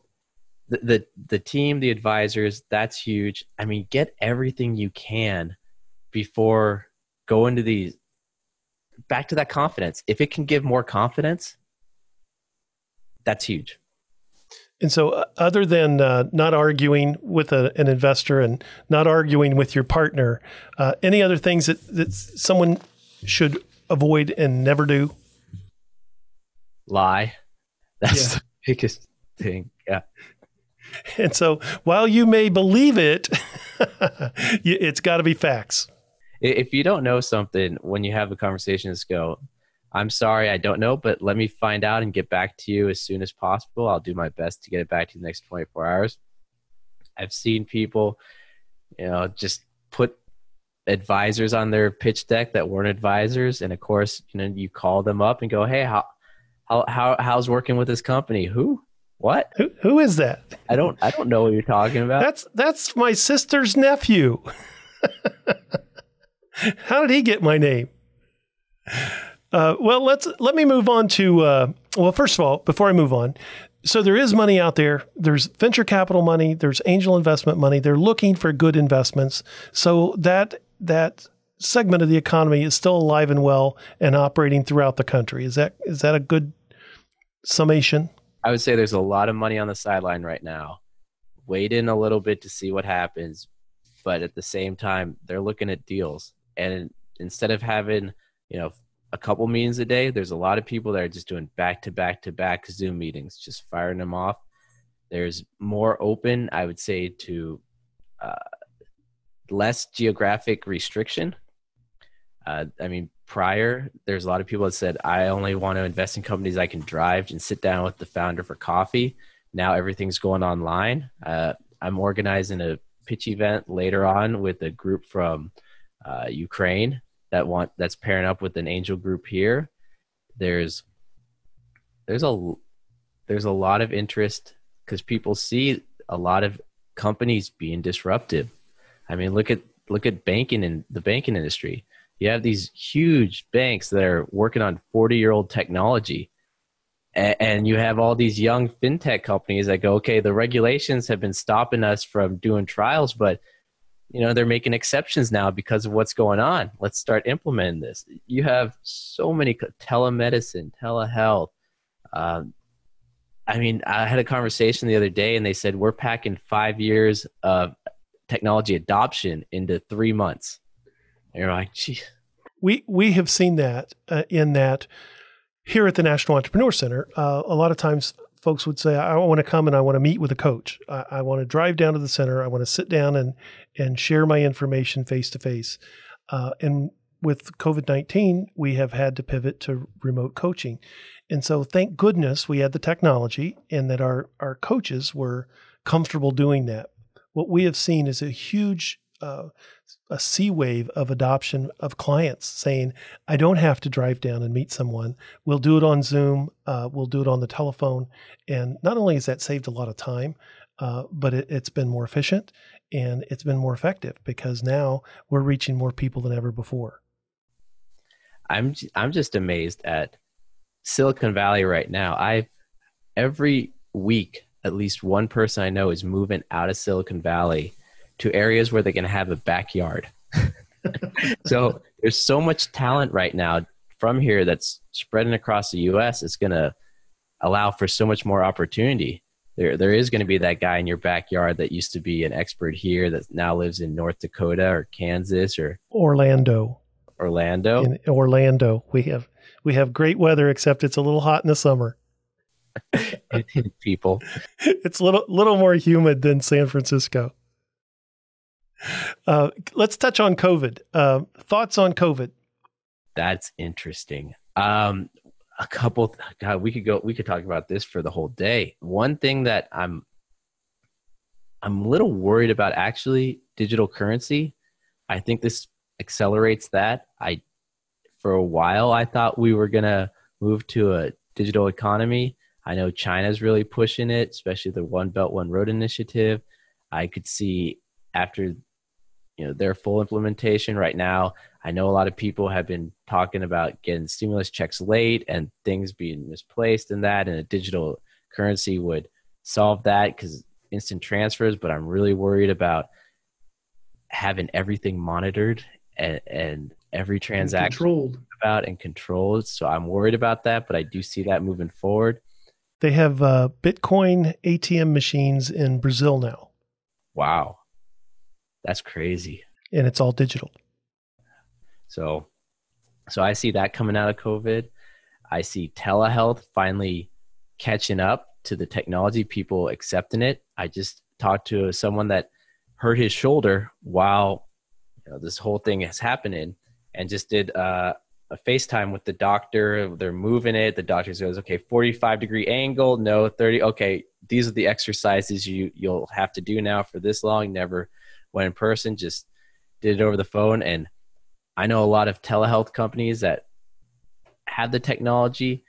Speaker 3: the, the the team, the advisors, that's huge. I mean, get everything you can before going to these back to that confidence. If it can give more confidence, that's huge.
Speaker 1: And so, uh, other than uh, not arguing with a, an investor and not arguing with your partner, uh, any other things that, that someone should avoid and never do?
Speaker 3: Lie. That's yeah. the biggest thing. Yeah.
Speaker 1: And so, while you may believe it, it's got to be facts.
Speaker 3: If you don't know something, when you have a conversation, just go, I'm sorry, I don't know, but let me find out and get back to you as soon as possible. I'll do my best to get it back to you the next 24 hours. I've seen people, you know, just put advisors on their pitch deck that weren't advisors, and of course, you know, you call them up and go, "Hey, how, how, how how's working with this company? Who, what?
Speaker 1: Who, who is that?
Speaker 3: I don't, I don't know what you're talking about.
Speaker 1: That's that's my sister's nephew. how did he get my name? Uh, well, let's let me move on to. Uh, well, first of all, before I move on, so there is money out there. There's venture capital money. There's angel investment money. They're looking for good investments. So that that segment of the economy is still alive and well and operating throughout the country. Is that is that a good summation?
Speaker 3: I would say there's a lot of money on the sideline right now. Wait in a little bit to see what happens, but at the same time, they're looking at deals. And instead of having, you know, a couple meetings a day. There's a lot of people that are just doing back to back to back Zoom meetings, just firing them off. There's more open, I would say, to uh, less geographic restriction. Uh, I mean, prior, there's a lot of people that said, I only want to invest in companies I can drive and sit down with the founder for coffee. Now everything's going online. Uh, I'm organizing a pitch event later on with a group from uh, Ukraine that want that's pairing up with an angel group here there's there's a there's a lot of interest because people see a lot of companies being disruptive i mean look at look at banking and the banking industry you have these huge banks that are working on 40 year old technology and you have all these young fintech companies that go okay the regulations have been stopping us from doing trials but you know they're making exceptions now because of what's going on. Let's start implementing this. You have so many telemedicine telehealth. Um, i mean i had a conversation the other day and they said we're packing five years of technology adoption into three months you're like
Speaker 1: we we have seen that uh, in that here at the national entrepreneur center uh, a lot of times folks would say, I want to come and I want to meet with a coach. I, I want to drive down to the center. I want to sit down and and share my information face to face. And with COVID 19, we have had to pivot to remote coaching. And so thank goodness we had the technology and that our, our coaches were comfortable doing that. What we have seen is a huge uh, a sea wave of adoption of clients saying, I don't have to drive down and meet someone. We'll do it on Zoom. Uh, we'll do it on the telephone. And not only has that saved a lot of time, uh, but it, it's been more efficient and it's been more effective because now we're reaching more people than ever before.
Speaker 3: I'm I'm just amazed at Silicon Valley right now. I every week at least one person I know is moving out of Silicon Valley to areas where they can have a backyard. so there's so much talent right now from here that's spreading across the US. It's going to allow for so much more opportunity. There, there is going to be that guy in your backyard that used to be an expert here that now lives in North Dakota or Kansas or
Speaker 1: Orlando.
Speaker 3: Orlando.
Speaker 1: In Orlando, we have we have great weather, except it's a little hot in the summer.
Speaker 3: People,
Speaker 1: it's a little little more humid than San Francisco. Uh, let's touch on COVID. Uh, thoughts on COVID?
Speaker 3: That's interesting. Um, a couple. God, we could go. We could talk about this for the whole day. One thing that I'm, I'm a little worried about actually digital currency. I think this accelerates that. I, for a while, I thought we were gonna move to a digital economy. I know China's really pushing it, especially the One Belt One Road initiative. I could see after you know their full implementation. Right now i know a lot of people have been talking about getting stimulus checks late and things being misplaced in that and a digital currency would solve that because instant transfers but i'm really worried about having everything monitored and, and every transaction and
Speaker 5: controlled.
Speaker 3: about and controlled. So i'm worried about that but i do see that moving forward.
Speaker 1: They have uh, bitcoin atm machines in brazil now.
Speaker 3: Wow that's crazy.
Speaker 1: And it's all digital.
Speaker 3: So so I see that coming out of COVID. I see telehealth finally catching up to the technology, people accepting it. I just talked to someone that hurt his shoulder while you know, this whole thing is happening and just did uh, a FaceTime with the doctor. They're moving it. The doctor says, okay, 45 degree angle, no 30. Okay, these are the exercises you, you'll have to do now for this long. Never went in person, just did it over the phone. And I know a lot of telehealth companies that have the technology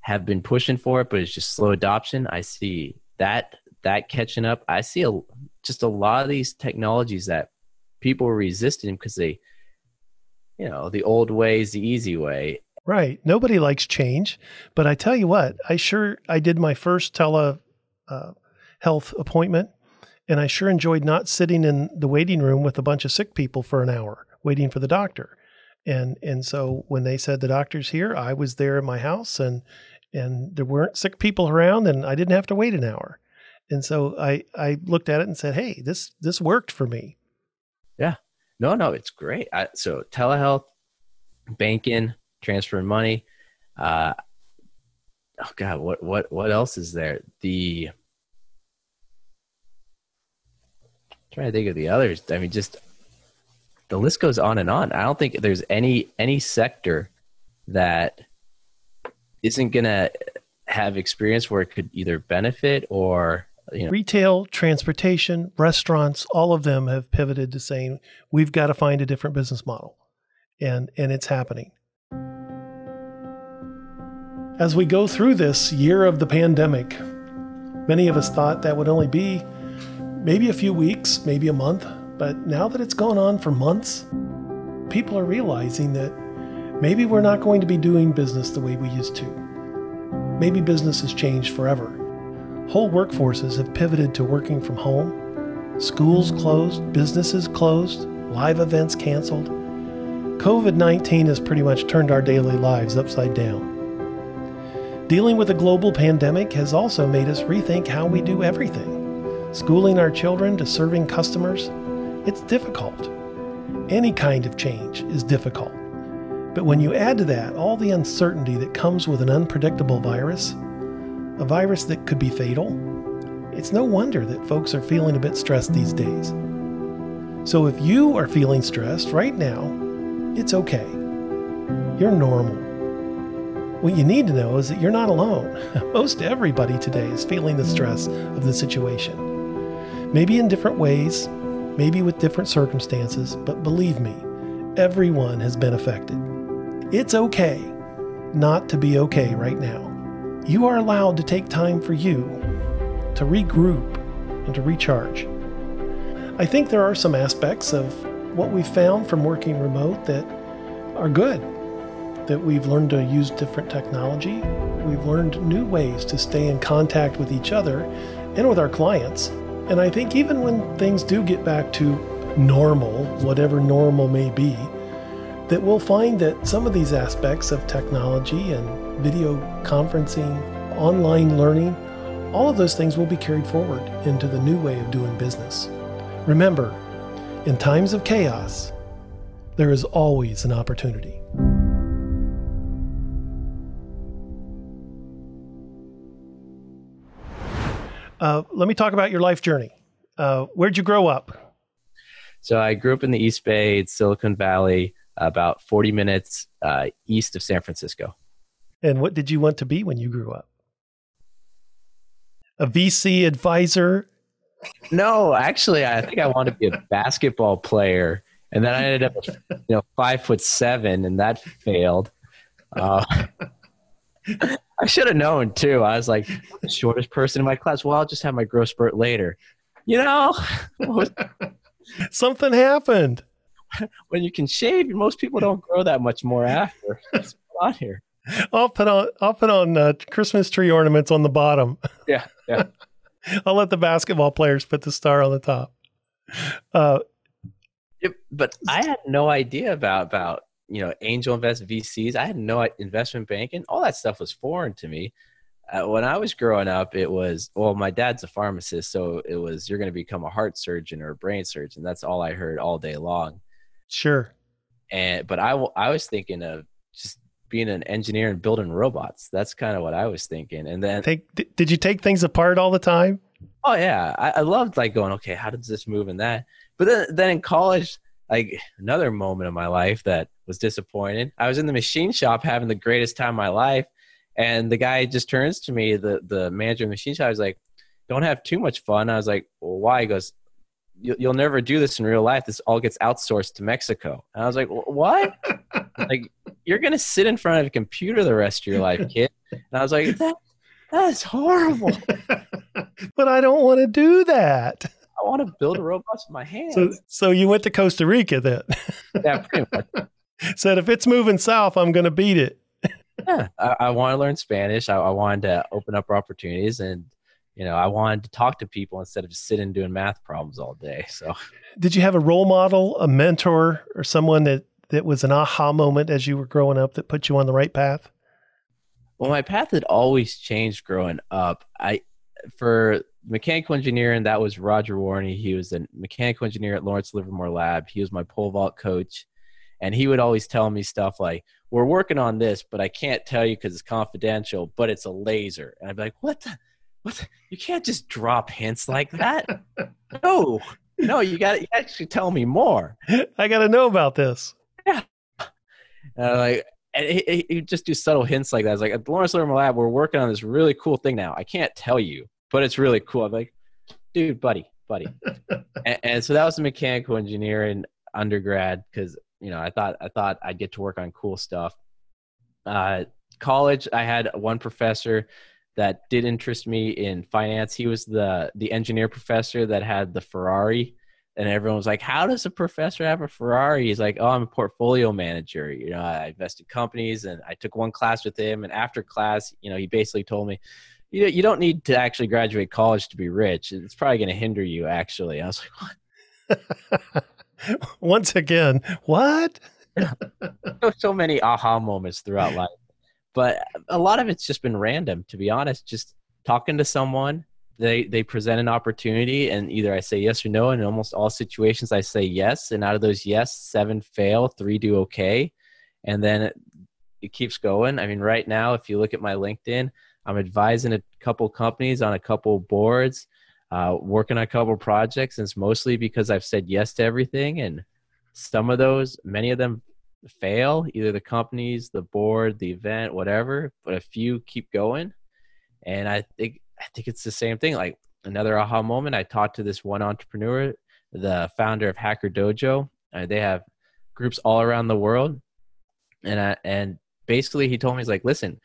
Speaker 3: have been pushing for it, but it's just slow adoption. I see that that catching up. I see a, just a lot of these technologies that people are resisting because they, you know, the old way is the easy way.
Speaker 1: Right. Nobody likes change, but I tell you what, I sure I did my first tele uh, health appointment and I sure enjoyed not sitting in the waiting room with a bunch of sick people for an hour waiting for the doctor. And and so when they said the doctor's here, I was there in my house and and there weren't sick people around and I didn't have to wait an hour. And so I I looked at it and said, "Hey, this this worked for me."
Speaker 3: Yeah. No, no, it's great. I, so telehealth, banking, transferring money. Uh, oh God, what what what else is there? The trying to think of the others. I mean, just the list goes on and on. I don't think there's any any sector that isn't gonna have experience where it could either benefit or you know.
Speaker 1: retail, transportation, restaurants, all of them have pivoted to saying we've got to find a different business model, and and it's happening. As we go through this year of the pandemic, many of us thought that would only be maybe a few weeks, maybe a month, but now that it's gone on for months, people are realizing that maybe we're not going to be doing business the way we used to. Maybe business has changed forever. Whole workforces have pivoted to working from home. Schools closed, businesses closed, live events canceled. COVID 19 has pretty much turned our daily lives upside down. Dealing with a global pandemic has also made us rethink how we do everything. Schooling our children to serving customers, it's difficult. Any kind of change is difficult. But when you add to that all the uncertainty that comes with an unpredictable virus, a virus that could be fatal, it's no wonder that folks are feeling a bit stressed these days. So if you are feeling stressed right now, it's okay. You're normal. What you need to know is that you're not alone. Most everybody today is feeling the stress of the situation. Maybe in different ways, maybe with different circumstances, but believe me, everyone has been affected. It's okay not to be okay right now. You are allowed to take time for you to regroup and to recharge. I think there are some aspects of what we've found from working remote that are good. That we've learned to use different technology. We've learned new ways to stay in contact with each other and with our clients and I think even when things do get back to normal, whatever normal may be, that we'll find that some of these aspects of technology and video conferencing, online learning, all of those things will be carried forward into the new way of doing business. Remember, in times of chaos, there is always an opportunity. Uh, let me talk about your life journey. Uh, where'd you grow up?
Speaker 3: So I grew up in the East Bay, Silicon Valley, about 40 minutes uh, east of San Francisco.
Speaker 1: And what did you want to be when you grew up? A VC advisor?
Speaker 3: No, actually, I think I wanted to be a basketball player, and then I ended up, you know, five foot seven, and that failed. Uh, I should have known too. I was like the shortest person in my class. Well, I'll just have my growth spurt later. You know,
Speaker 1: something happened.
Speaker 3: When you can shave, most people don't grow that much more after. What's on here?
Speaker 1: I'll put on I'll put on uh, Christmas tree ornaments on the bottom.
Speaker 3: Yeah, yeah.
Speaker 1: I'll let the basketball players put the star on the top. Uh,
Speaker 3: but I had no idea about about you know angel invest VCs. I had no investment banking. All that stuff was foreign to me. Uh, when I was growing up, it was well, my dad's a pharmacist, so it was you're going to become a heart surgeon or a brain surgeon. That's all I heard all day long.
Speaker 1: Sure.
Speaker 3: And but I I was thinking of just being an engineer and building robots. That's kind of what I was thinking. And then
Speaker 1: take did you take things apart all the time?
Speaker 3: Oh yeah, I, I loved like going okay, how does this move and that. But then then in college, like another moment of my life that was disappointing. I was in the machine shop having the greatest time of my life, and the guy just turns to me, the the manager of the machine shop, I was like, "Don't have too much fun." I was like, "Well, why?" He goes, "You'll never do this in real life. This all gets outsourced to Mexico." And I was like, "What?" like, you're gonna sit in front of a computer the rest of your life, kid. And I was like, "That that's horrible."
Speaker 1: but I don't want to do that.
Speaker 3: I want to build a robots with my hands.
Speaker 1: So, so you went to Costa Rica then?
Speaker 3: yeah, pretty much.
Speaker 1: Said if it's moving south, I'm going to beat it.
Speaker 3: yeah, I, I want to learn Spanish. I, I, wanted to open up opportunities, and you know, I wanted to talk to people instead of just sitting doing math problems all day. So,
Speaker 1: did you have a role model, a mentor, or someone that that was an aha moment as you were growing up that put you on the right path?
Speaker 3: Well, my path had always changed growing up. I for mechanical engineer, and that was Roger Warney. He was a mechanical engineer at Lawrence Livermore Lab. He was my pole vault coach. And he would always tell me stuff like, We're working on this, but I can't tell you because it's confidential, but it's a laser. And I'd be like, What the? What? The? You can't just drop hints like that. no, no, you got to actually tell me more.
Speaker 1: I got to know about this.
Speaker 3: Yeah. And like, and he, he just do subtle hints like that. It's like at Lawrence Livermore Lab, we're working on this really cool thing now. I can't tell you, but it's really cool. I'm like, dude, buddy, buddy. and, and, so that was the mechanical engineering undergrad because you know I thought I thought I'd get to work on cool stuff. Uh, college, I had one professor that did interest me in finance. He was the the engineer professor that had the Ferrari and everyone was like, "How does a professor have a Ferrari?" He's like, "Oh, I'm a portfolio manager. You know, I invested companies, and I took one class with him. And after class, you know, he basically told me, you you don't need to actually graduate college to be rich. It's probably going to hinder you. Actually, I was like,
Speaker 1: "What?" Once again, what?
Speaker 3: so many aha moments throughout life, but a lot of it's just been random. To be honest, just talking to someone they they present an opportunity and either I say yes or no. And in almost all situations, I say yes. And out of those yes, seven fail, three do okay, and then it, it keeps going. I mean, right now, if you look at my LinkedIn, I'm advising a couple companies on a couple boards, uh, working on a couple projects, and it's mostly because I've said yes to everything. And some of those, many of them fail, either the companies, the board, the event, whatever. But a few keep going, and I think I think it's the same thing. Like another aha moment, I talked to this one entrepreneur, the founder of Hacker Dojo. Uh, they have groups all around the world, and I, and basically he told me he's like, listen,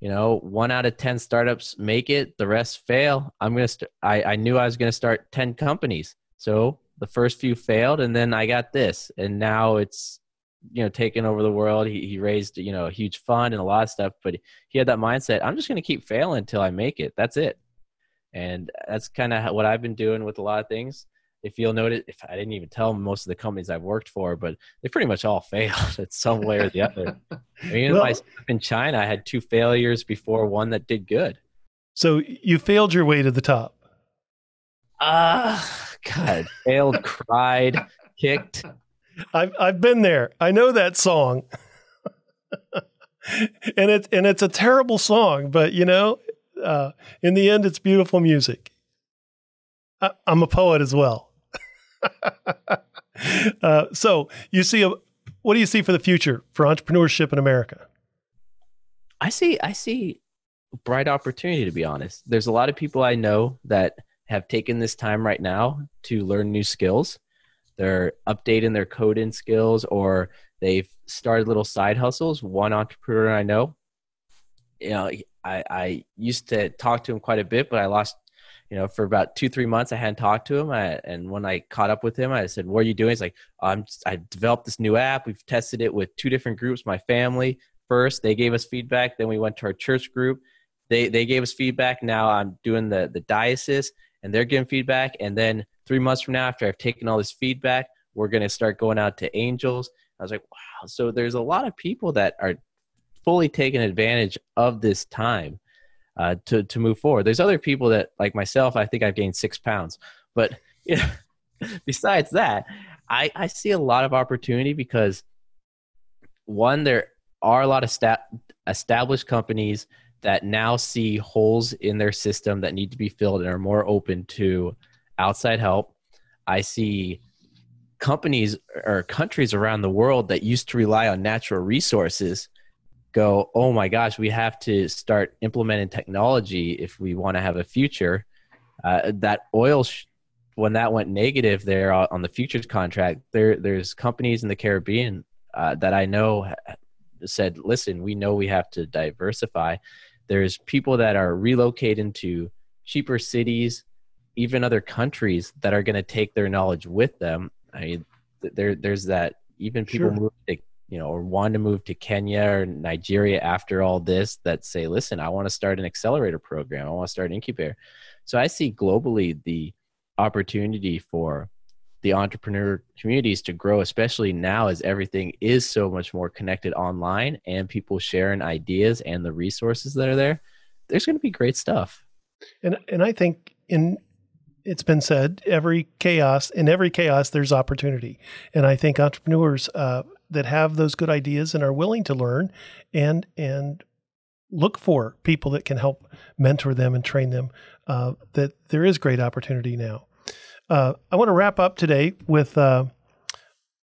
Speaker 3: you know, one out of ten startups make it, the rest fail. I'm gonna. St- I I knew I was gonna start ten companies, so the first few failed, and then I got this, and now it's you know taking over the world. He he raised you know a huge fund and a lot of stuff, but he had that mindset. I'm just to keep failing until I make it. That's it, and that's kind of what I've been doing with a lot of things. If you'll notice, if I didn't even tell most of the companies I've worked for, but they pretty much all failed at some way or the other. I mean, well, in China, I had two failures before one that did good.
Speaker 1: So you failed your way to the top.
Speaker 3: Ah, God, failed, cried, kicked.
Speaker 1: I've I've been there. I know that song. and it's and it's a terrible song, but you know, uh, in the end, it's beautiful music. I, am a poet as well. uh, so you see, a, what do you see for the future for entrepreneurship in America?
Speaker 3: I see, I see bright opportunity. To be honest, there's a lot of people I know that have taken this time right now to learn new skills. They're updating their coding skills, or they've started little side hustles. One entrepreneur I know, you know, I, I used to talk to him quite a bit, but I lost, you know, for about two, three months, I hadn't talked to him. I, and when I caught up with him, I said, what are you doing? He's like, I'm just, I developed this new app. We've tested it with two different groups, my family first, they gave us feedback. Then we went to our church group. They, they gave us feedback. Now I'm doing the, the diocese and they're giving feedback. And then three months from now, after I've taken all this feedback, we're going to start going out to angels. I was like, wow. So there's a lot of people that are fully taking advantage of this time uh, to to move forward. There's other people that, like myself, I think I've gained six pounds, but yeah. besides that, I I see a lot of opportunity because one, there are a lot of sta- established companies that now see holes in their system that need to be filled and are more open to outside help. I see companies or countries around the world that used to rely on natural resources go, oh my gosh, we have to start implementing technology if we want to have a future. Uh, that oil, sh- when that went negative there on the futures contract, there there's companies in the Caribbean uh, that I know said, listen, we know we have to diversify. There's people that are relocating to cheaper cities, even other countries that are going to take their knowledge with them. I mean, there there's that even people sure. move to you know, or want to move to Kenya or Nigeria after all this that say, listen, I want to start an accelerator program. I want to start an incubator. So I see globally the opportunity for the entrepreneur communities to grow, especially now as everything is so much more connected online and people sharing ideas and the resources that are there. There's going to be great stuff.
Speaker 1: And and I think in it's been said every chaos in every chaos there's opportunity, and I think entrepreneurs uh, that have those good ideas and are willing to learn and and look for people that can help mentor them and train them. Uh, that there is great opportunity now. Uh, I want to wrap up today with uh,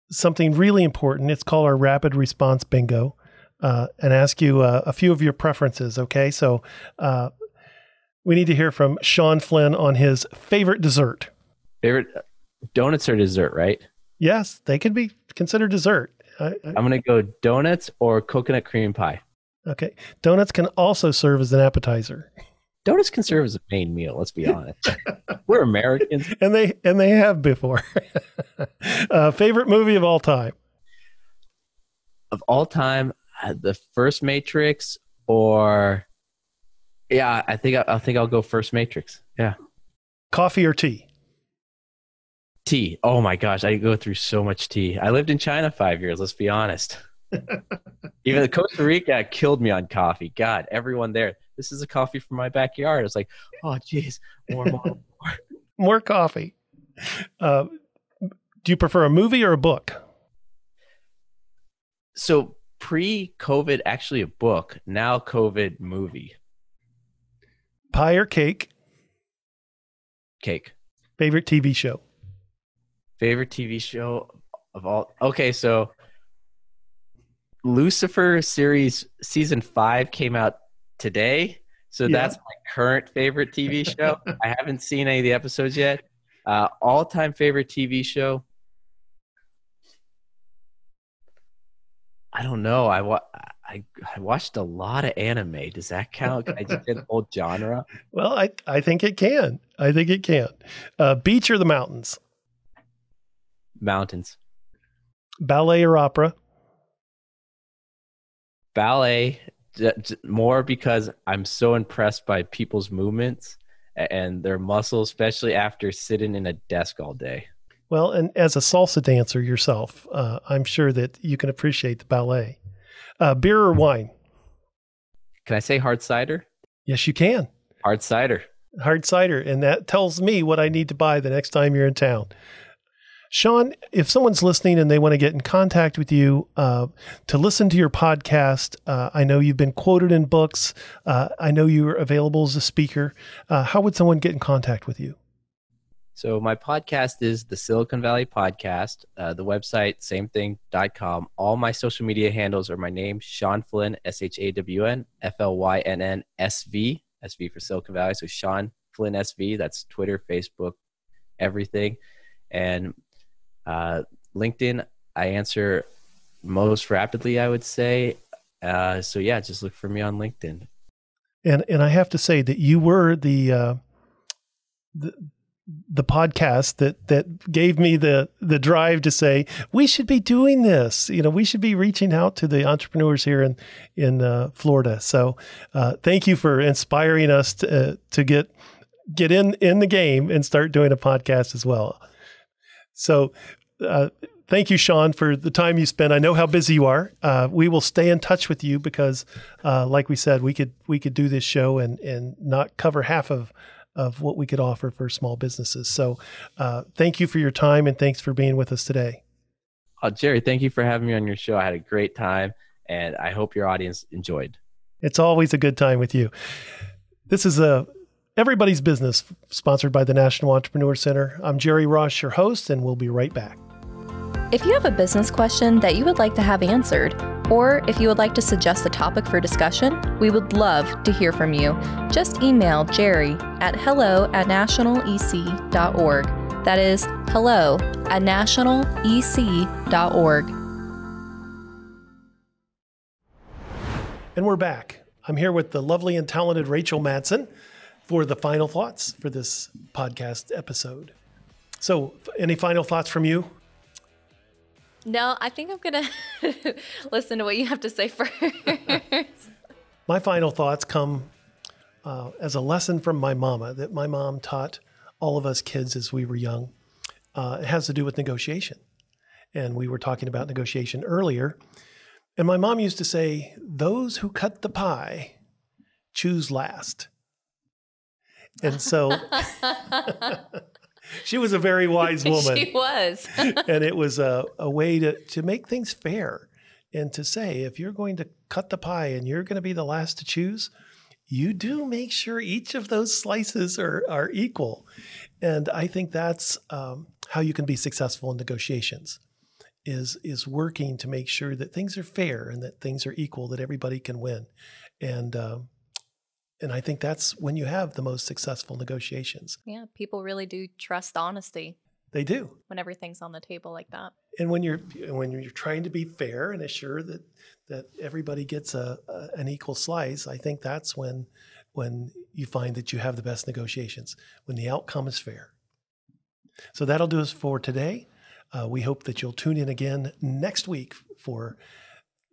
Speaker 1: something really important. It's called our rapid response bingo, uh, and ask you uh, a few of your preferences. Okay, so uh, we need to hear from Sean Flynn on his favorite dessert.
Speaker 3: Favorite donuts are dessert, right?
Speaker 1: Yes, they could be considered dessert.
Speaker 3: I, I, I'm going to go donuts or coconut cream pie.
Speaker 1: Okay. Donuts can also serve as an appetizer.
Speaker 3: Donuts can serve as a main meal. Let's be honest. We're Americans,
Speaker 1: and they and they have before. uh, favorite movie of all time?
Speaker 3: Of all time, uh, the first Matrix, or yeah, I think I, I think I'll go first Matrix. Yeah.
Speaker 1: Coffee or tea?
Speaker 3: Tea. Oh my gosh, I go through so much tea. I lived in China five years. Let's be honest. Even the Costa Rica killed me on coffee. God, everyone there. This is a coffee from my backyard. It's like, oh, geez, more, more, more.
Speaker 1: more coffee. Uh, do you prefer a movie or a book?
Speaker 3: So pre-COVID, actually a book. Now COVID movie.
Speaker 1: Pie or cake?
Speaker 3: Cake.
Speaker 1: Favorite TV show?
Speaker 3: Favorite TV show of all. Okay, so Lucifer series season five came out today, so yeah. that's my current favorite TV show. I haven't seen any of the episodes yet. Uh, all time favorite TV show. I don't know. I, wa- I I watched a lot of anime. Does that count? Can I just the whole genre?
Speaker 1: Well, I I think it can. I think it can. Uh, beach or the mountains?
Speaker 3: Mountains.
Speaker 1: Ballet or opera?
Speaker 3: Ballet more because I'm so impressed by people's movements and their muscles, especially after sitting in a desk all day.
Speaker 1: Well, and as a salsa dancer yourself, uh, I'm sure that you can appreciate the ballet. Uh, beer or wine?
Speaker 3: Can I say hard cider?
Speaker 1: Yes, you can.
Speaker 3: Hard cider.
Speaker 1: Hard cider. And that tells me what I need to buy the next time you're in town. Shawn, if someone's listening and they want to get in contact with you uh, to listen to your podcast, uh, I know you've been quoted in books. Uh, I know you're available as a speaker. Uh, how would someone get in contact with you?
Speaker 3: So my podcast is the Silicon Valley Podcast. Uh, the website, same thing, dot com. All my social media handles are my name, Shawn Flynn, S-H-A-W-N, F-L-Y-N-N, S-V, S-V for Silicon Valley. So Shawn Flynn SV, that's Twitter, Facebook, everything. And uh, LinkedIn, I answer most rapidly, I would say. Uh, so yeah, just look for me on LinkedIn.
Speaker 1: And and I have to say that you were the uh, the the podcast that that gave me the the drive to say we should be doing this. You know, we should be reaching out to the entrepreneurs here in in uh, Florida. So, uh, thank you for inspiring us to uh, to get get in in the game and start doing a podcast as well. So, uh, thank you, Shawn, for the time you spent. I know how busy you are. Uh, we will stay in touch with you because, uh, like we said, we could we could do this show and and not cover half of of what we could offer for small businesses. So, uh, thank you for your time and thanks for being with us today.
Speaker 3: Oh, Jerry, thank you for having me on your show. I had a great time, and I hope your audience enjoyed.
Speaker 1: It's always a good time with you. This is a Everybody's Business, sponsored by the National Entrepreneur Center. I'm Jerry Ross, your host, and we'll be right back.
Speaker 2: If you have a business question that you would like to have answered, or if you would like to suggest a topic for discussion, we would love to hear from you. Just email Jerry at hello at nationalec.org. That is hello at nationalec.org.
Speaker 1: And we're back. I'm here with the lovely and talented Rachel Madsen for the final thoughts for this podcast episode. So, any final thoughts from you?
Speaker 2: No, I think I'm going to listen to what you have to say first.
Speaker 1: my final thoughts come uh, as a lesson from my mama that my mom taught all of us kids as we were young. Uh, it has to do with negotiation. And we were talking about negotiation earlier. And my mom used to say, Those who cut the pie choose last. And so she was a very wise woman.
Speaker 2: she was.
Speaker 1: and it was a, a way to, to make things fair and to say, if you're going to cut the pie and you're going to be the last to choose, you do make sure each of those slices are, are equal. And I think that's um, how you can be successful in negotiations is is working to make sure that things are fair and that things are equal, that everybody can win. And um, and I think that's when you have the most successful negotiations.
Speaker 2: Yeah, people really do trust honesty.
Speaker 1: They do.
Speaker 2: When everything's on the table like that.
Speaker 1: And when you're when you're trying to be fair and assure that that everybody gets a, a an equal slice, I think that's when when you find that you have the best negotiations when the outcome is fair. So that'll do us for today. Uh, we hope that you'll tune in again next week for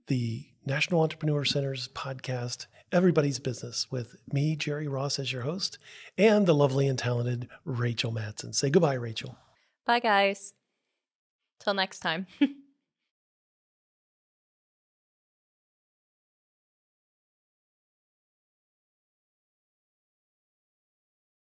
Speaker 1: the National Entrepreneur Center's podcast Everybody's Business with me, Jerry Ross, as your host, and the lovely and talented Rachel Madsen. Say goodbye, Rachel.
Speaker 2: Bye, guys. Till next time.